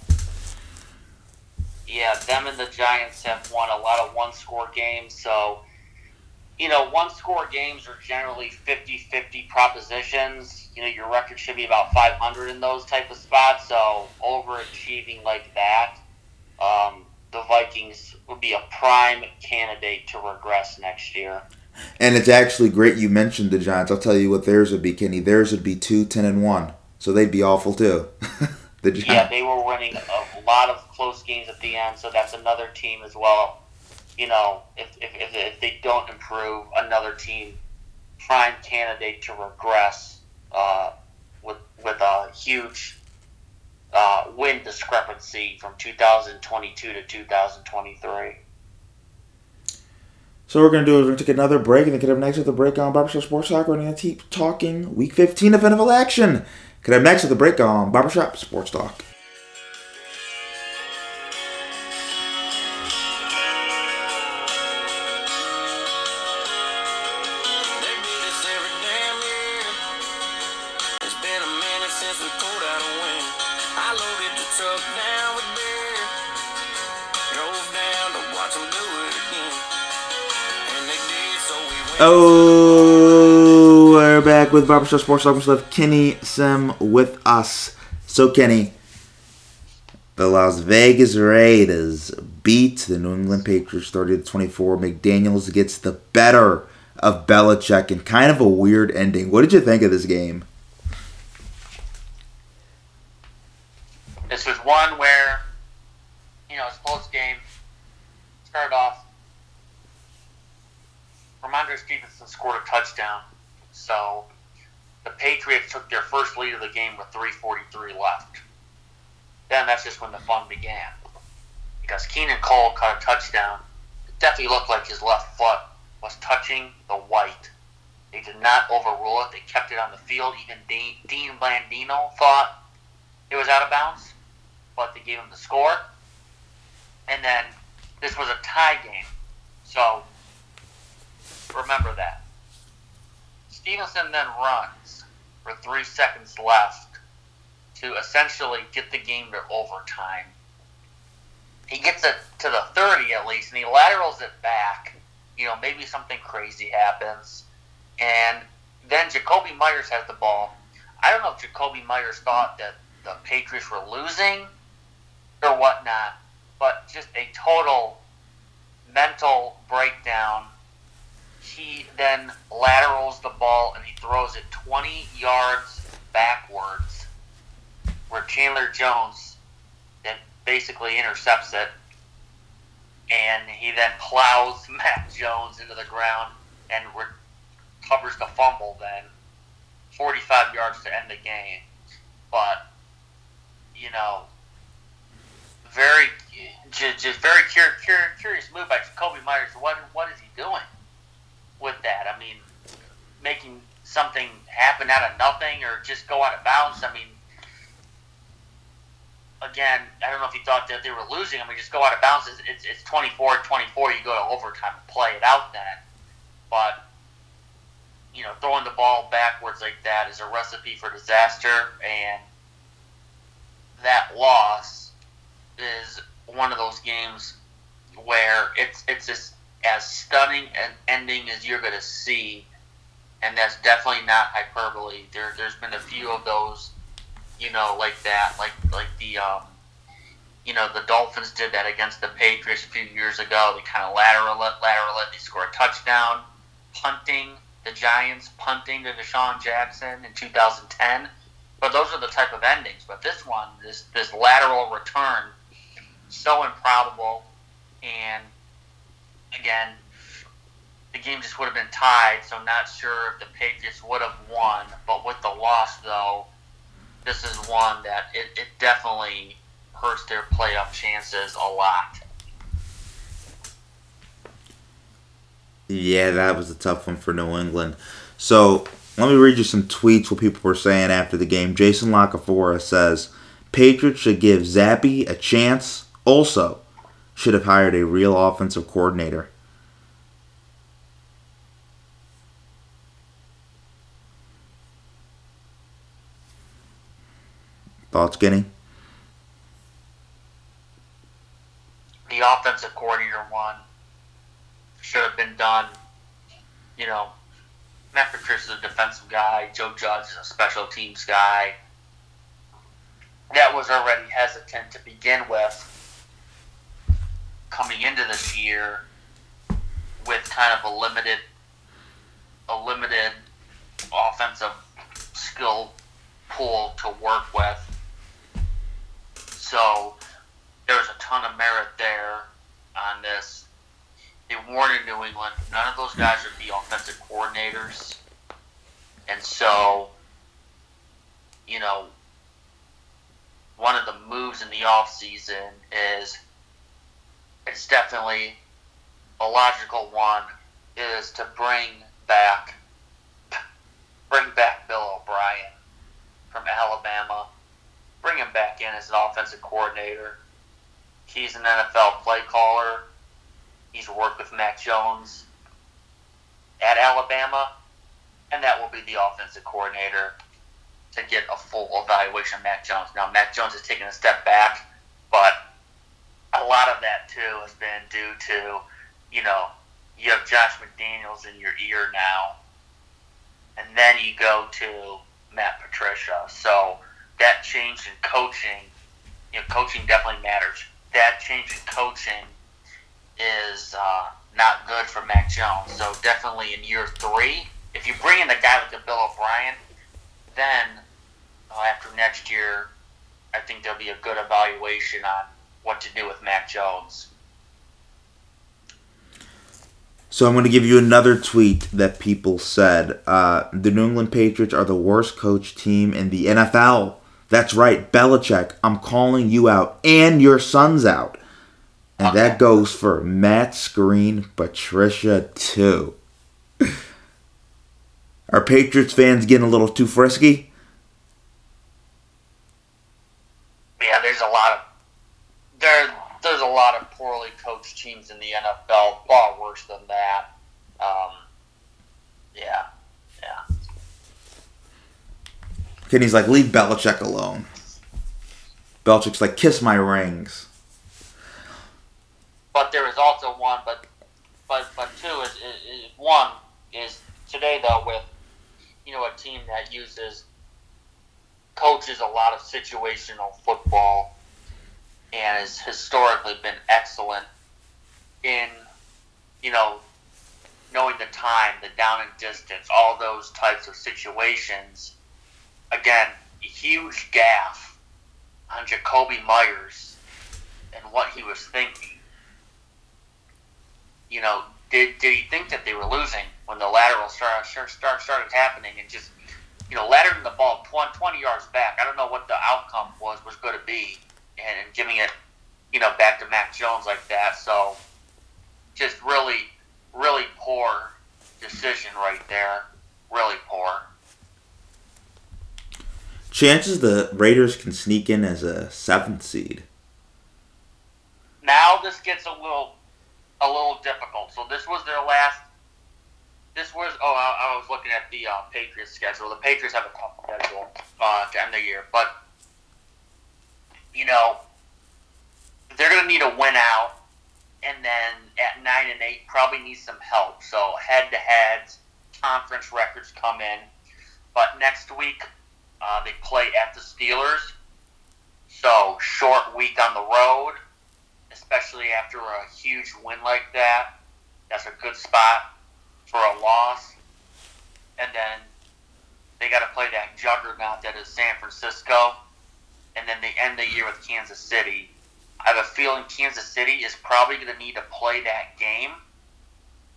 yeah, them and the Giants have won a lot of one score games. So, you know, one score games are generally 50 50 propositions. You know, your record should be about 500 in those type of spots. So, overachieving like that, um, the Vikings would be a prime candidate to regress next year. And it's actually great you mentioned the Giants. I'll tell you what theirs would be, Kenny. Theirs would be two, ten, and one. So they'd be awful too. the Giants. Yeah, they were winning a lot of close games at the end, so that's another team as well. You know, if, if, if, if they don't improve, another team prime candidate to regress uh, with with a huge uh, win discrepancy from 2022 to 2023. So we're gonna do is we're gonna take another break and then get up next with the break on Barbershop Sports Talk. We're gonna keep talking Week 15 of NFL action. Get up next with the break on Barbershop Sports Talk. Oh, we're back with Barbershop Sports Talk. We have Kenny Sim with us. So Kenny, the Las Vegas Raiders beat the New England Patriots 30 to 24. McDaniels gets the better of Belichick in kind of a weird ending. What did you think of this game? This was one where, you know, it's close game. Started off. Rhamondre Stevenson scored a touchdown. So the Patriots took their first lead of the game with 3.43 left. Then that's just when the fun began. Because Keelan Cole caught a touchdown. It definitely looked like his left foot was touching the white. They did not overrule it. They kept it on the field. Even Dean, Dean Blandino thought it was out of bounds, but they gave him the score. And then this was a tie game. So remember that. Stevenson then runs for three seconds left to essentially get the game to overtime. He gets it to the 30 at least, and he laterals it back. You know, maybe something crazy happens. And then Jakobi Meyers has the ball. I don't know if Jakobi Meyers thought that the Patriots were losing or whatnot, but just a total mental breakdown. He then laterals the ball and he throws it 20 yards backwards, where Chandler Jones then basically intercepts it. and he then plows Mac Jones into the ground and recovers the fumble. Then 45 yards to end the game, but you know, very just, just very cur- cur- curious move by Jakobi Meyers. What what is he doing with that? I mean, making something happen out of nothing or just go out of bounds. I mean, again, I don't know if he thought that they were losing. I mean, just go out of bounds. It's, it's, it's 24 24. You go to overtime and play it out then. But, you know, throwing the ball backwards like that is a recipe for disaster. And that loss is one of those games where it's, it's just as stunning an ending as you're going to see. And that's definitely not hyperbole. There, there's been a few of those you know, like that, like like the um, you know, the Dolphins did that against the Patriots a few years ago. They kind of lateral it, lateral it. They score a touchdown, punting the Giants, punting to DeSean Jackson in 2010. But those are the type of endings. But this one, this this lateral return, so improbable, and again, the game just would have been tied. So not sure if the Patriots would have won. But with the loss, though this is one that it, it definitely hurts their playoff chances a lot. Yeah, that was a tough one for New England. So let me read you some tweets what people were saying after the game. Jason La Canfora says Patriots should give Zappe a chance. Also, should have hired a real offensive coordinator. Thoughts, Kenny? The offensive coordinator one should have been done. You know, Matt Patricia is a defensive guy. Joe Judge is a special teams guy. That was already hesitant to begin with coming into this year with kind of a limited a limited offensive skill pool to work with. So there's a ton of merit there on this. They warned in New England, none of those guys would be offensive coordinators. And so, you know, one of the moves in the offseason is it's definitely a logical one is to bring back bring back Bill O'Brien from Alabama. Bring him back in as an offensive coordinator. He's an NFL play caller. He's worked with Mac Jones at Alabama, and that will be the offensive coordinator to get a full evaluation of Mac Jones. Now, Mac Jones has taken a step back, lot of that too has been due to, you know, you have Josh McDaniels in your ear now, and then you go to Matt Patricia. So that change in coaching, you know, coaching definitely matters. That change in coaching is uh, not good for Mac Jones. So definitely in year three, if you bring in a guy like a Bill O'Brien, then uh, after next year, I think there'll be a good evaluation on what to do with Mac Jones. So I'm going to give you another tweet that people said. Uh, the New England Patriots are the worst coach team in the NFL. That's right, Belichick. I'm calling you out and your sons out. And that goes for Matt Screen, Patricia too. Are Patriots fans getting a little too frisky? Yeah, there's a lot of there. There's a lot of poorly coached teams in the NFL, far worse than that. Um, yeah, yeah. Kenny's like, leave Belichick alone. Belichick's like, kiss my rings. But there is also one, but but but two is, is, is one is today though with you know a team that uses coaches a lot of situational football and has historically been excellent in you know knowing the time, the down and distance, all those types of situations. Again, huge gaffe on Jakobi Meyers and what he was thinking. you know, did did he think that they were losing when the lateral start start, start started happening and just you know laddering the ball 20, 20 yards back? I don't know what the outcome was was going to be, and, giving it you know back to Mac Jones like that. So just really really poor decision right there. Really poor. Chances the Raiders can sneak in as a seventh seed. Now this gets a little a little difficult. So this was their last. This was oh I, I was looking at the uh, Patriots schedule. The Patriots have a tough schedule uh, to end the year, but you know they're going to need a win out, and then at nine and eight probably need some help. So head to heads, conference records come in, but next week uh, they play at the Steelers. So short week on the road especially after a huge win like that. That's a good spot for a loss. And then they got to play that juggernaut that is San Francisco. And then they end the year with Kansas City. I have a feeling Kansas City is probably going to need to play that game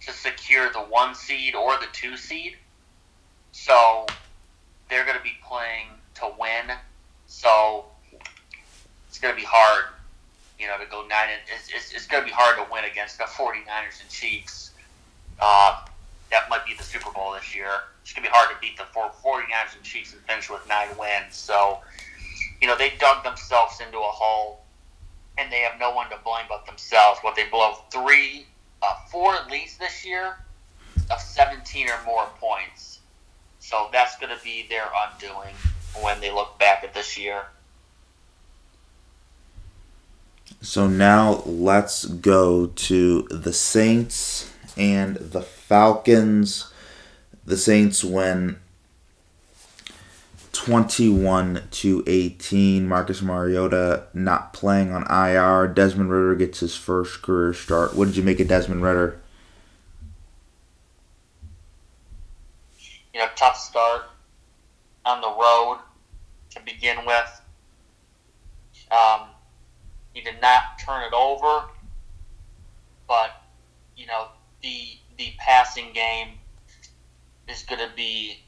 to secure the one seed or the two seed. So they're going to be playing to win. So it's going to be hard you know, to go nine and it's, it's, it's going to be hard to win against the 49ers and Chiefs. Uh, that might be the Super Bowl this year. It's going to be hard to beat the 49ers and Chiefs and finish with nine wins. So, you know, they dug themselves into a hole, and they have no one to blame but themselves. What they blow three, uh, four leads this year of 17 or more points. So that's going to be their undoing when they look back at this year. So now let's go to the Saints and the Falcons. The Saints win 21 to 18. Marcus Mariota not playing on IR. Desmond Ridder gets his first career start. What did you make of Desmond Ridder? You know, tough start on the road to begin with. Um, he did not turn it over, but you know the the passing game is going to be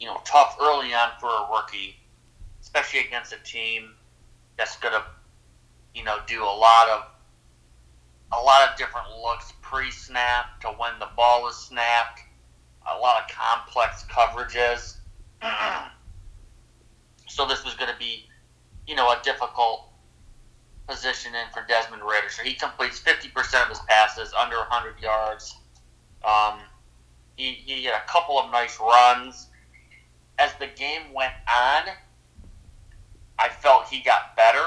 you know tough early on for a rookie, especially against a team that's going to you know do a lot of a lot of different looks pre-snap to when the ball is snapped, a lot of complex coverages. so this was going to be, you know, a difficult position in for Desmond Ridder. So he completes 50% of his passes under 100 yards. Um, he, he had a couple of nice runs. As the game went on, I felt he got better.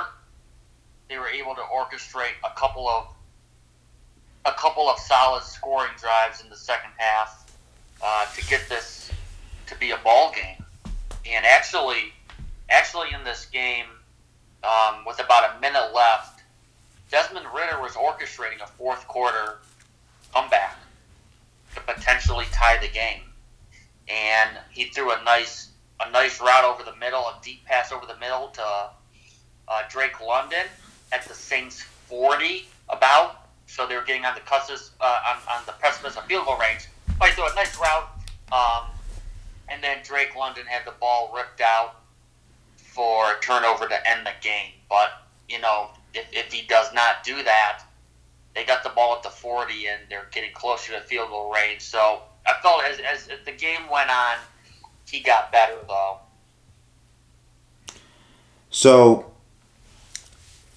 They were able to orchestrate a couple of a couple of solid scoring drives in the second half uh, to get this to be a ball game. And actually, actually in this game, um, with about a minute left, Desmond Ridder was orchestrating a fourth quarter comeback to potentially tie the game, and he threw a nice a nice route over the middle, a deep pass over the middle to uh, Drake London at the Saints 40 about. So they were getting on the cusps, uh, on, on the precipice of field goal range. But he threw a nice route, um, and then Drake London had the ball ripped out for a turnover to end the game. But, you know, if, if he does not do that, they got the ball at the 40 and they're getting closer to field goal range. So I felt as, as, as the game went on, he got better, though. So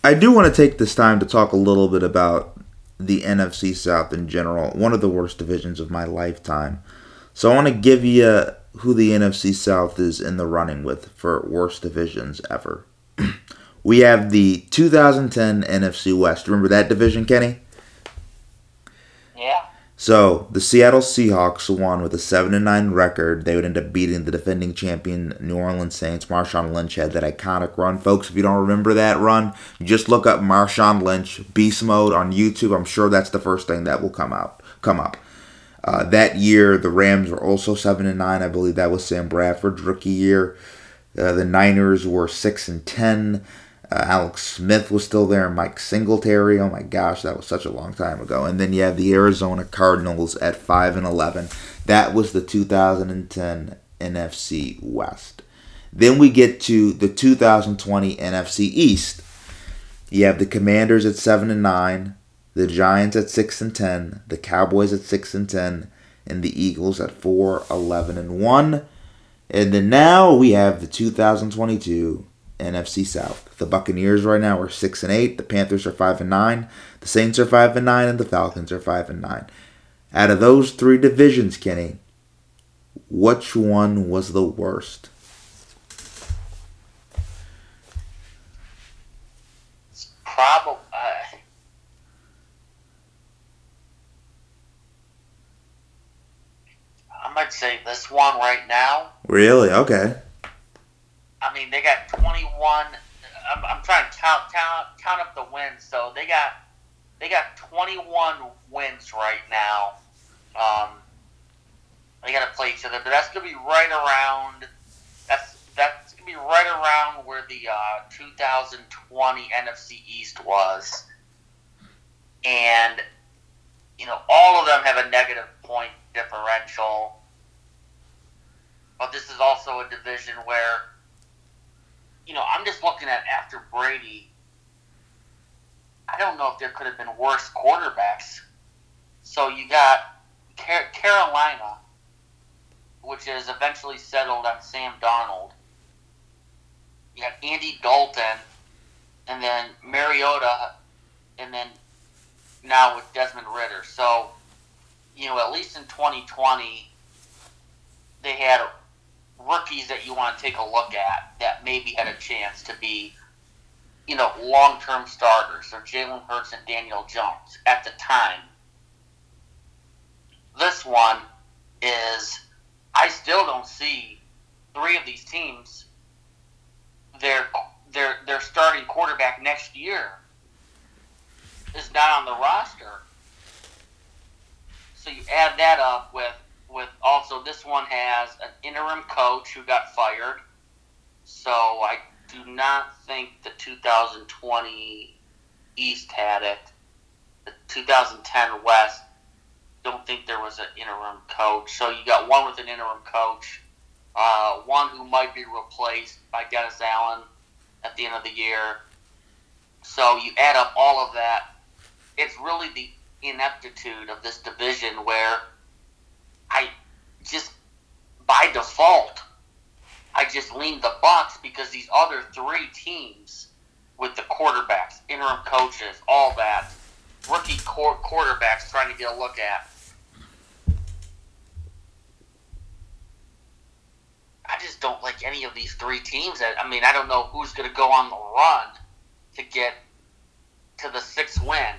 I do want to take this time to talk a little bit about the NFC South in general, one of the worst divisions of my lifetime. So I want to give you who the NFC South is in the running with for worst divisions ever. we have the 2010 NFC West. Remember that division, Kenny? Yeah. So the Seattle Seahawks won with a seven and nine record. They would end up beating the defending champion New Orleans Saints. Marshawn Lynch had that iconic run, folks. If you don't remember that run, just look up Marshawn Lynch Beast Mode on YouTube. I'm sure that's the first thing that will come out come up. Uh, that year, the Rams were also seven and nine. I believe that was Sam Bradford's rookie year. Uh, the Niners were six and ten. Uh, Alex Smith was still there. Mike Singletary. Oh my gosh, that was such a long time ago. And then you have the Arizona Cardinals at five and eleven. That was the 2010 NFC West. Then we get to the 2020 NFC East. You have the Commanders at seven and nine, the Giants at six and ten, the Cowboys at six and ten, and the Eagles at 4, 11 and one. And then now we have the 2022 NFC South. The Buccaneers right now are six and eight. The Panthers are five and nine. The Saints are five and nine, and the Falcons are five and nine. Out of those three divisions, Kenny, which one was the worst? It's Probably. Uh, I might say this one right now. Really? Okay. I mean, they got 21. I'm, I'm trying to count, count count up the wins. So they got they got 21 wins right now. Um, they got to play each other, but that's gonna be right around. That's that's gonna be right around where the uh, 2020 NFC East was, and you know all of them have a negative point differential. But this is also a division where you know, I'm just looking at after Brady. I don't know if there could have been worse quarterbacks. So you got Car- Carolina, which has eventually settled on Sam Darnold. You got Andy Dalton, and then Mariota, and then now with Desmond Ridder. So, you know, at least in 2020, they had rookies that you want to take a look at that maybe had a chance to be, you know, long term starters. So Jalen Hurts and Daniel Jones at the time. This one is, I still don't see three of these teams. Their their their starting quarterback next year is not on the roster. So you add that up with with also this one has an interim coach who got fired. So I do not think the 2020 East had it. The 2010 West don't think there was an interim coach. So you got one with an interim coach, uh, one who might be replaced by Dennis Allen at the end of the year. So you add up all of that. It's really the ineptitude of this division where I just by default I just lean the Bucks because these other three teams with the quarterbacks, interim coaches, all that, rookie qu- quarterbacks trying to get a look at. I just don't like any of these three teams. I mean, I don't know who's going to go on the run to get to the sixth win.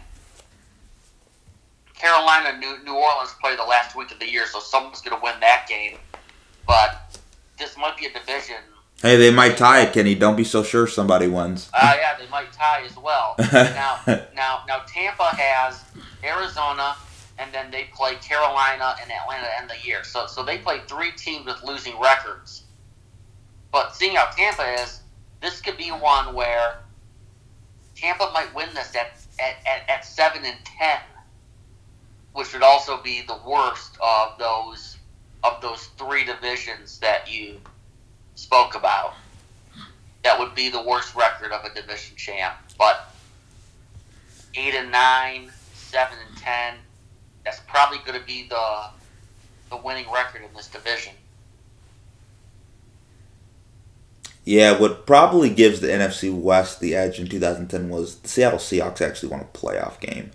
Carolina, New, New Orleans play the last week of the year, so someone's going to win that game. But this might be a division. Hey, they might tie it, Kenny. Don't be so sure somebody wins. Uh, yeah, they might tie as well. now, now, now, Tampa has Arizona, and then they play Carolina and Atlanta end the year. So, so they play three teams with losing records. But seeing how Tampa is, this could be one where Tampa might win this at, at, at, at seven and ten, which would also be the worst of those of those three divisions that you spoke about. That would be the worst record of a division champ. But eight and nine, seven and ten, that's probably going to be the the winning record in this division. Yeah, what probably gives the NFC West the edge in 2010 was the Seattle Seahawks actually won a playoff game,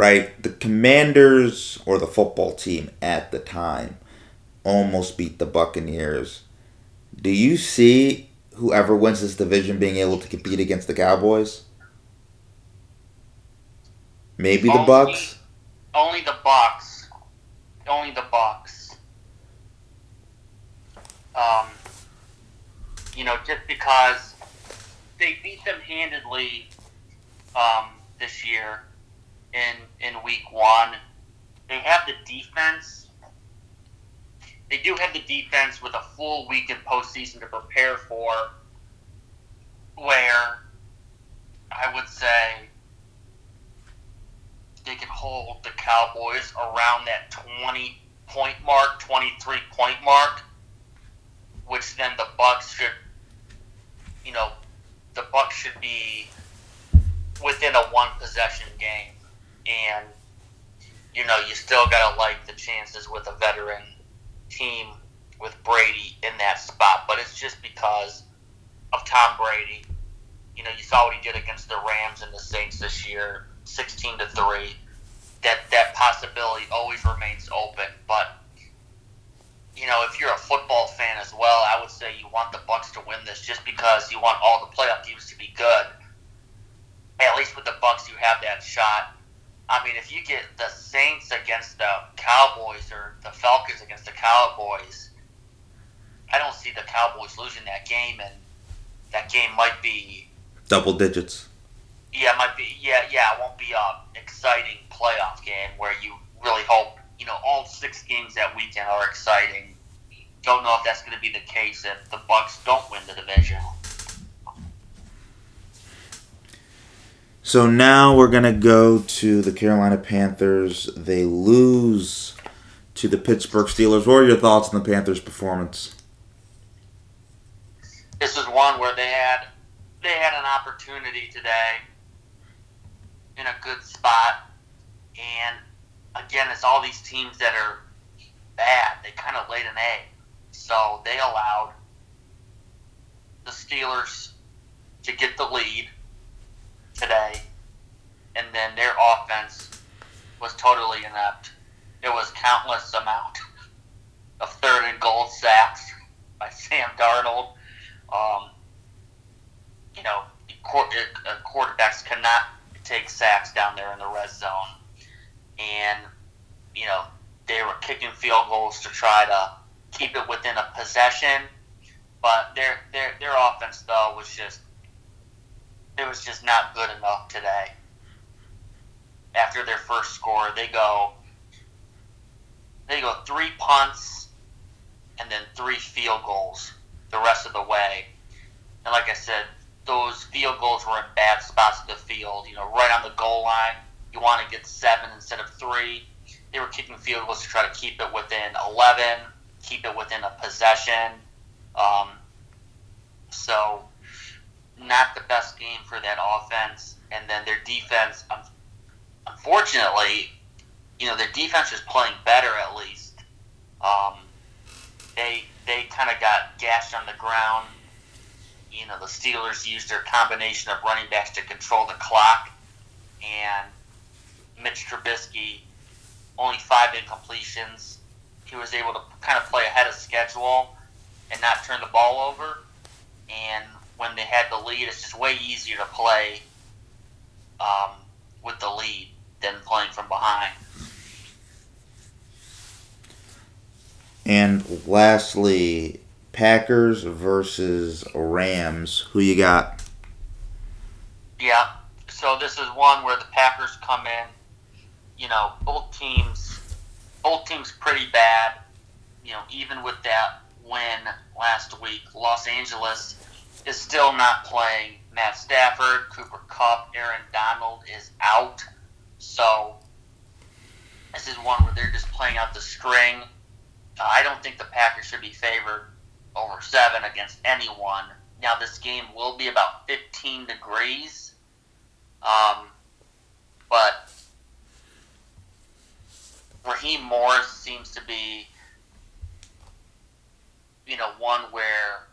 right? The Commanders or the football team at the time almost beat the Buccaneers. Do you see whoever wins this division being able to compete against the Cowboys? Maybe the Only- Bucks. Only the Bucks. Only the Bucks. Um, you know, just because they beat them handedly um, this year in in week one. They have the defense. They do have the defense with a full week in postseason to prepare for. Where I would say they can hold the Cowboys around that 20 point mark, 23 point mark, which then the Bucks should, you know, the Bucks should be within a one possession game, and you know you still gotta like the chances with a veteran team with Brady in that spot, but it's just because of Tom Brady. You know, you saw what he did against the Rams and the Saints this year, sixteen to three. That that possibility always remains open, but you know, if you're a football fan as well, I would say you want the Bucks to win this just because you want all the playoff teams to be good. At least with the Bucks, you have that shot. I mean, if you get the Saints against the Cowboys or the Falcons against the Cowboys, I don't see the Cowboys losing that game, and that game might be Double digits. yeah, it might be yeah, yeah, it won't be a exciting playoff game where you really hope you know all six games that weekend are exciting. Don't know if that's going to be the case if the Bucks don't win the division. So now we're gonna go to the Carolina Panthers. They lose to the Pittsburgh Steelers. What are your thoughts on the Panthers' performance? This is one where they had they had an opportunity today in a good spot, and again, it's all these teams that are bad. They kind of laid an egg, so they allowed the Steelers to get the lead today, and then their offense was totally inept. There was countless amount of third and goal sacks by Sam Darnold. Um, you know, uh, quarterbacks cannot take sacks down there in the red zone, and you know they were kicking field goals to try to keep it within a possession. But their their their offense though was just it was just not good enough today. After their first score, they go they go three punts and then three field goals the rest of the way. And like I said, those field goals were in bad spots of the field. You know, right on the goal line, you want to get seven instead of three. They were kicking field goals to try to keep it within 11, keep it within a possession. Um, so, not the best game for that offense. And then their defense, unfortunately, you know, their defense is playing better at least. Um, they they kind of got gashed on the ground. You know, the Steelers used their combination of running backs to control the clock, and Mitch Trubisky only five incompletions. He was able to kind of play ahead of schedule and not turn the ball over. And when they had the lead, it's just way easier to play um, with the lead than playing from behind. And lastly, Packers versus Rams. Who you got? Yeah. So this is one where the Packers come in. You know, both teams, both teams pretty bad. You know, even with that win last week, Los Angeles is still not playing. Matt Stafford, Cooper Kupp, Aaron Donald is out. So this is one where they're just playing out the string. Uh, I don't think the Packers should be favored over seven against anyone. Now this game will be about 15 degrees, um, but Raheem Morris seems to be, you know, one where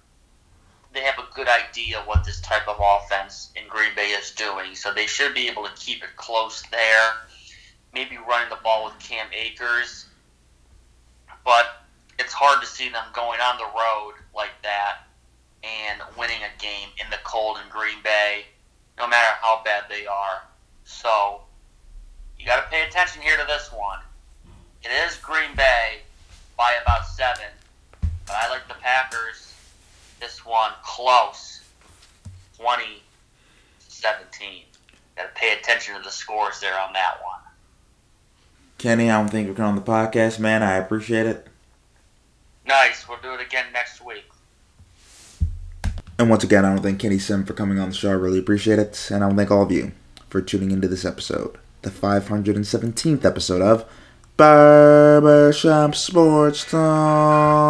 they have a good idea what this type of offense in Green Bay is doing, so they should be able to keep it close there. Maybe running the ball with Cam Akers, but it's hard to see them going on the road like that and winning a game in the cold in Green Bay, no matter how bad they are. So you got to pay attention here to this one. It is Green Bay by about seven, but I like the Packers. This one close, 20 17. Got to pay attention to the scores there on that one. Kenny, I don't think you're coming on the podcast, man. I appreciate it. Nice. We'll do it again next week. And once again, I want to thank Kenny Sim for coming on the show. I really appreciate it. And I want to thank all of you for tuning into this episode, the 517th episode of Barbershop Sports Talk.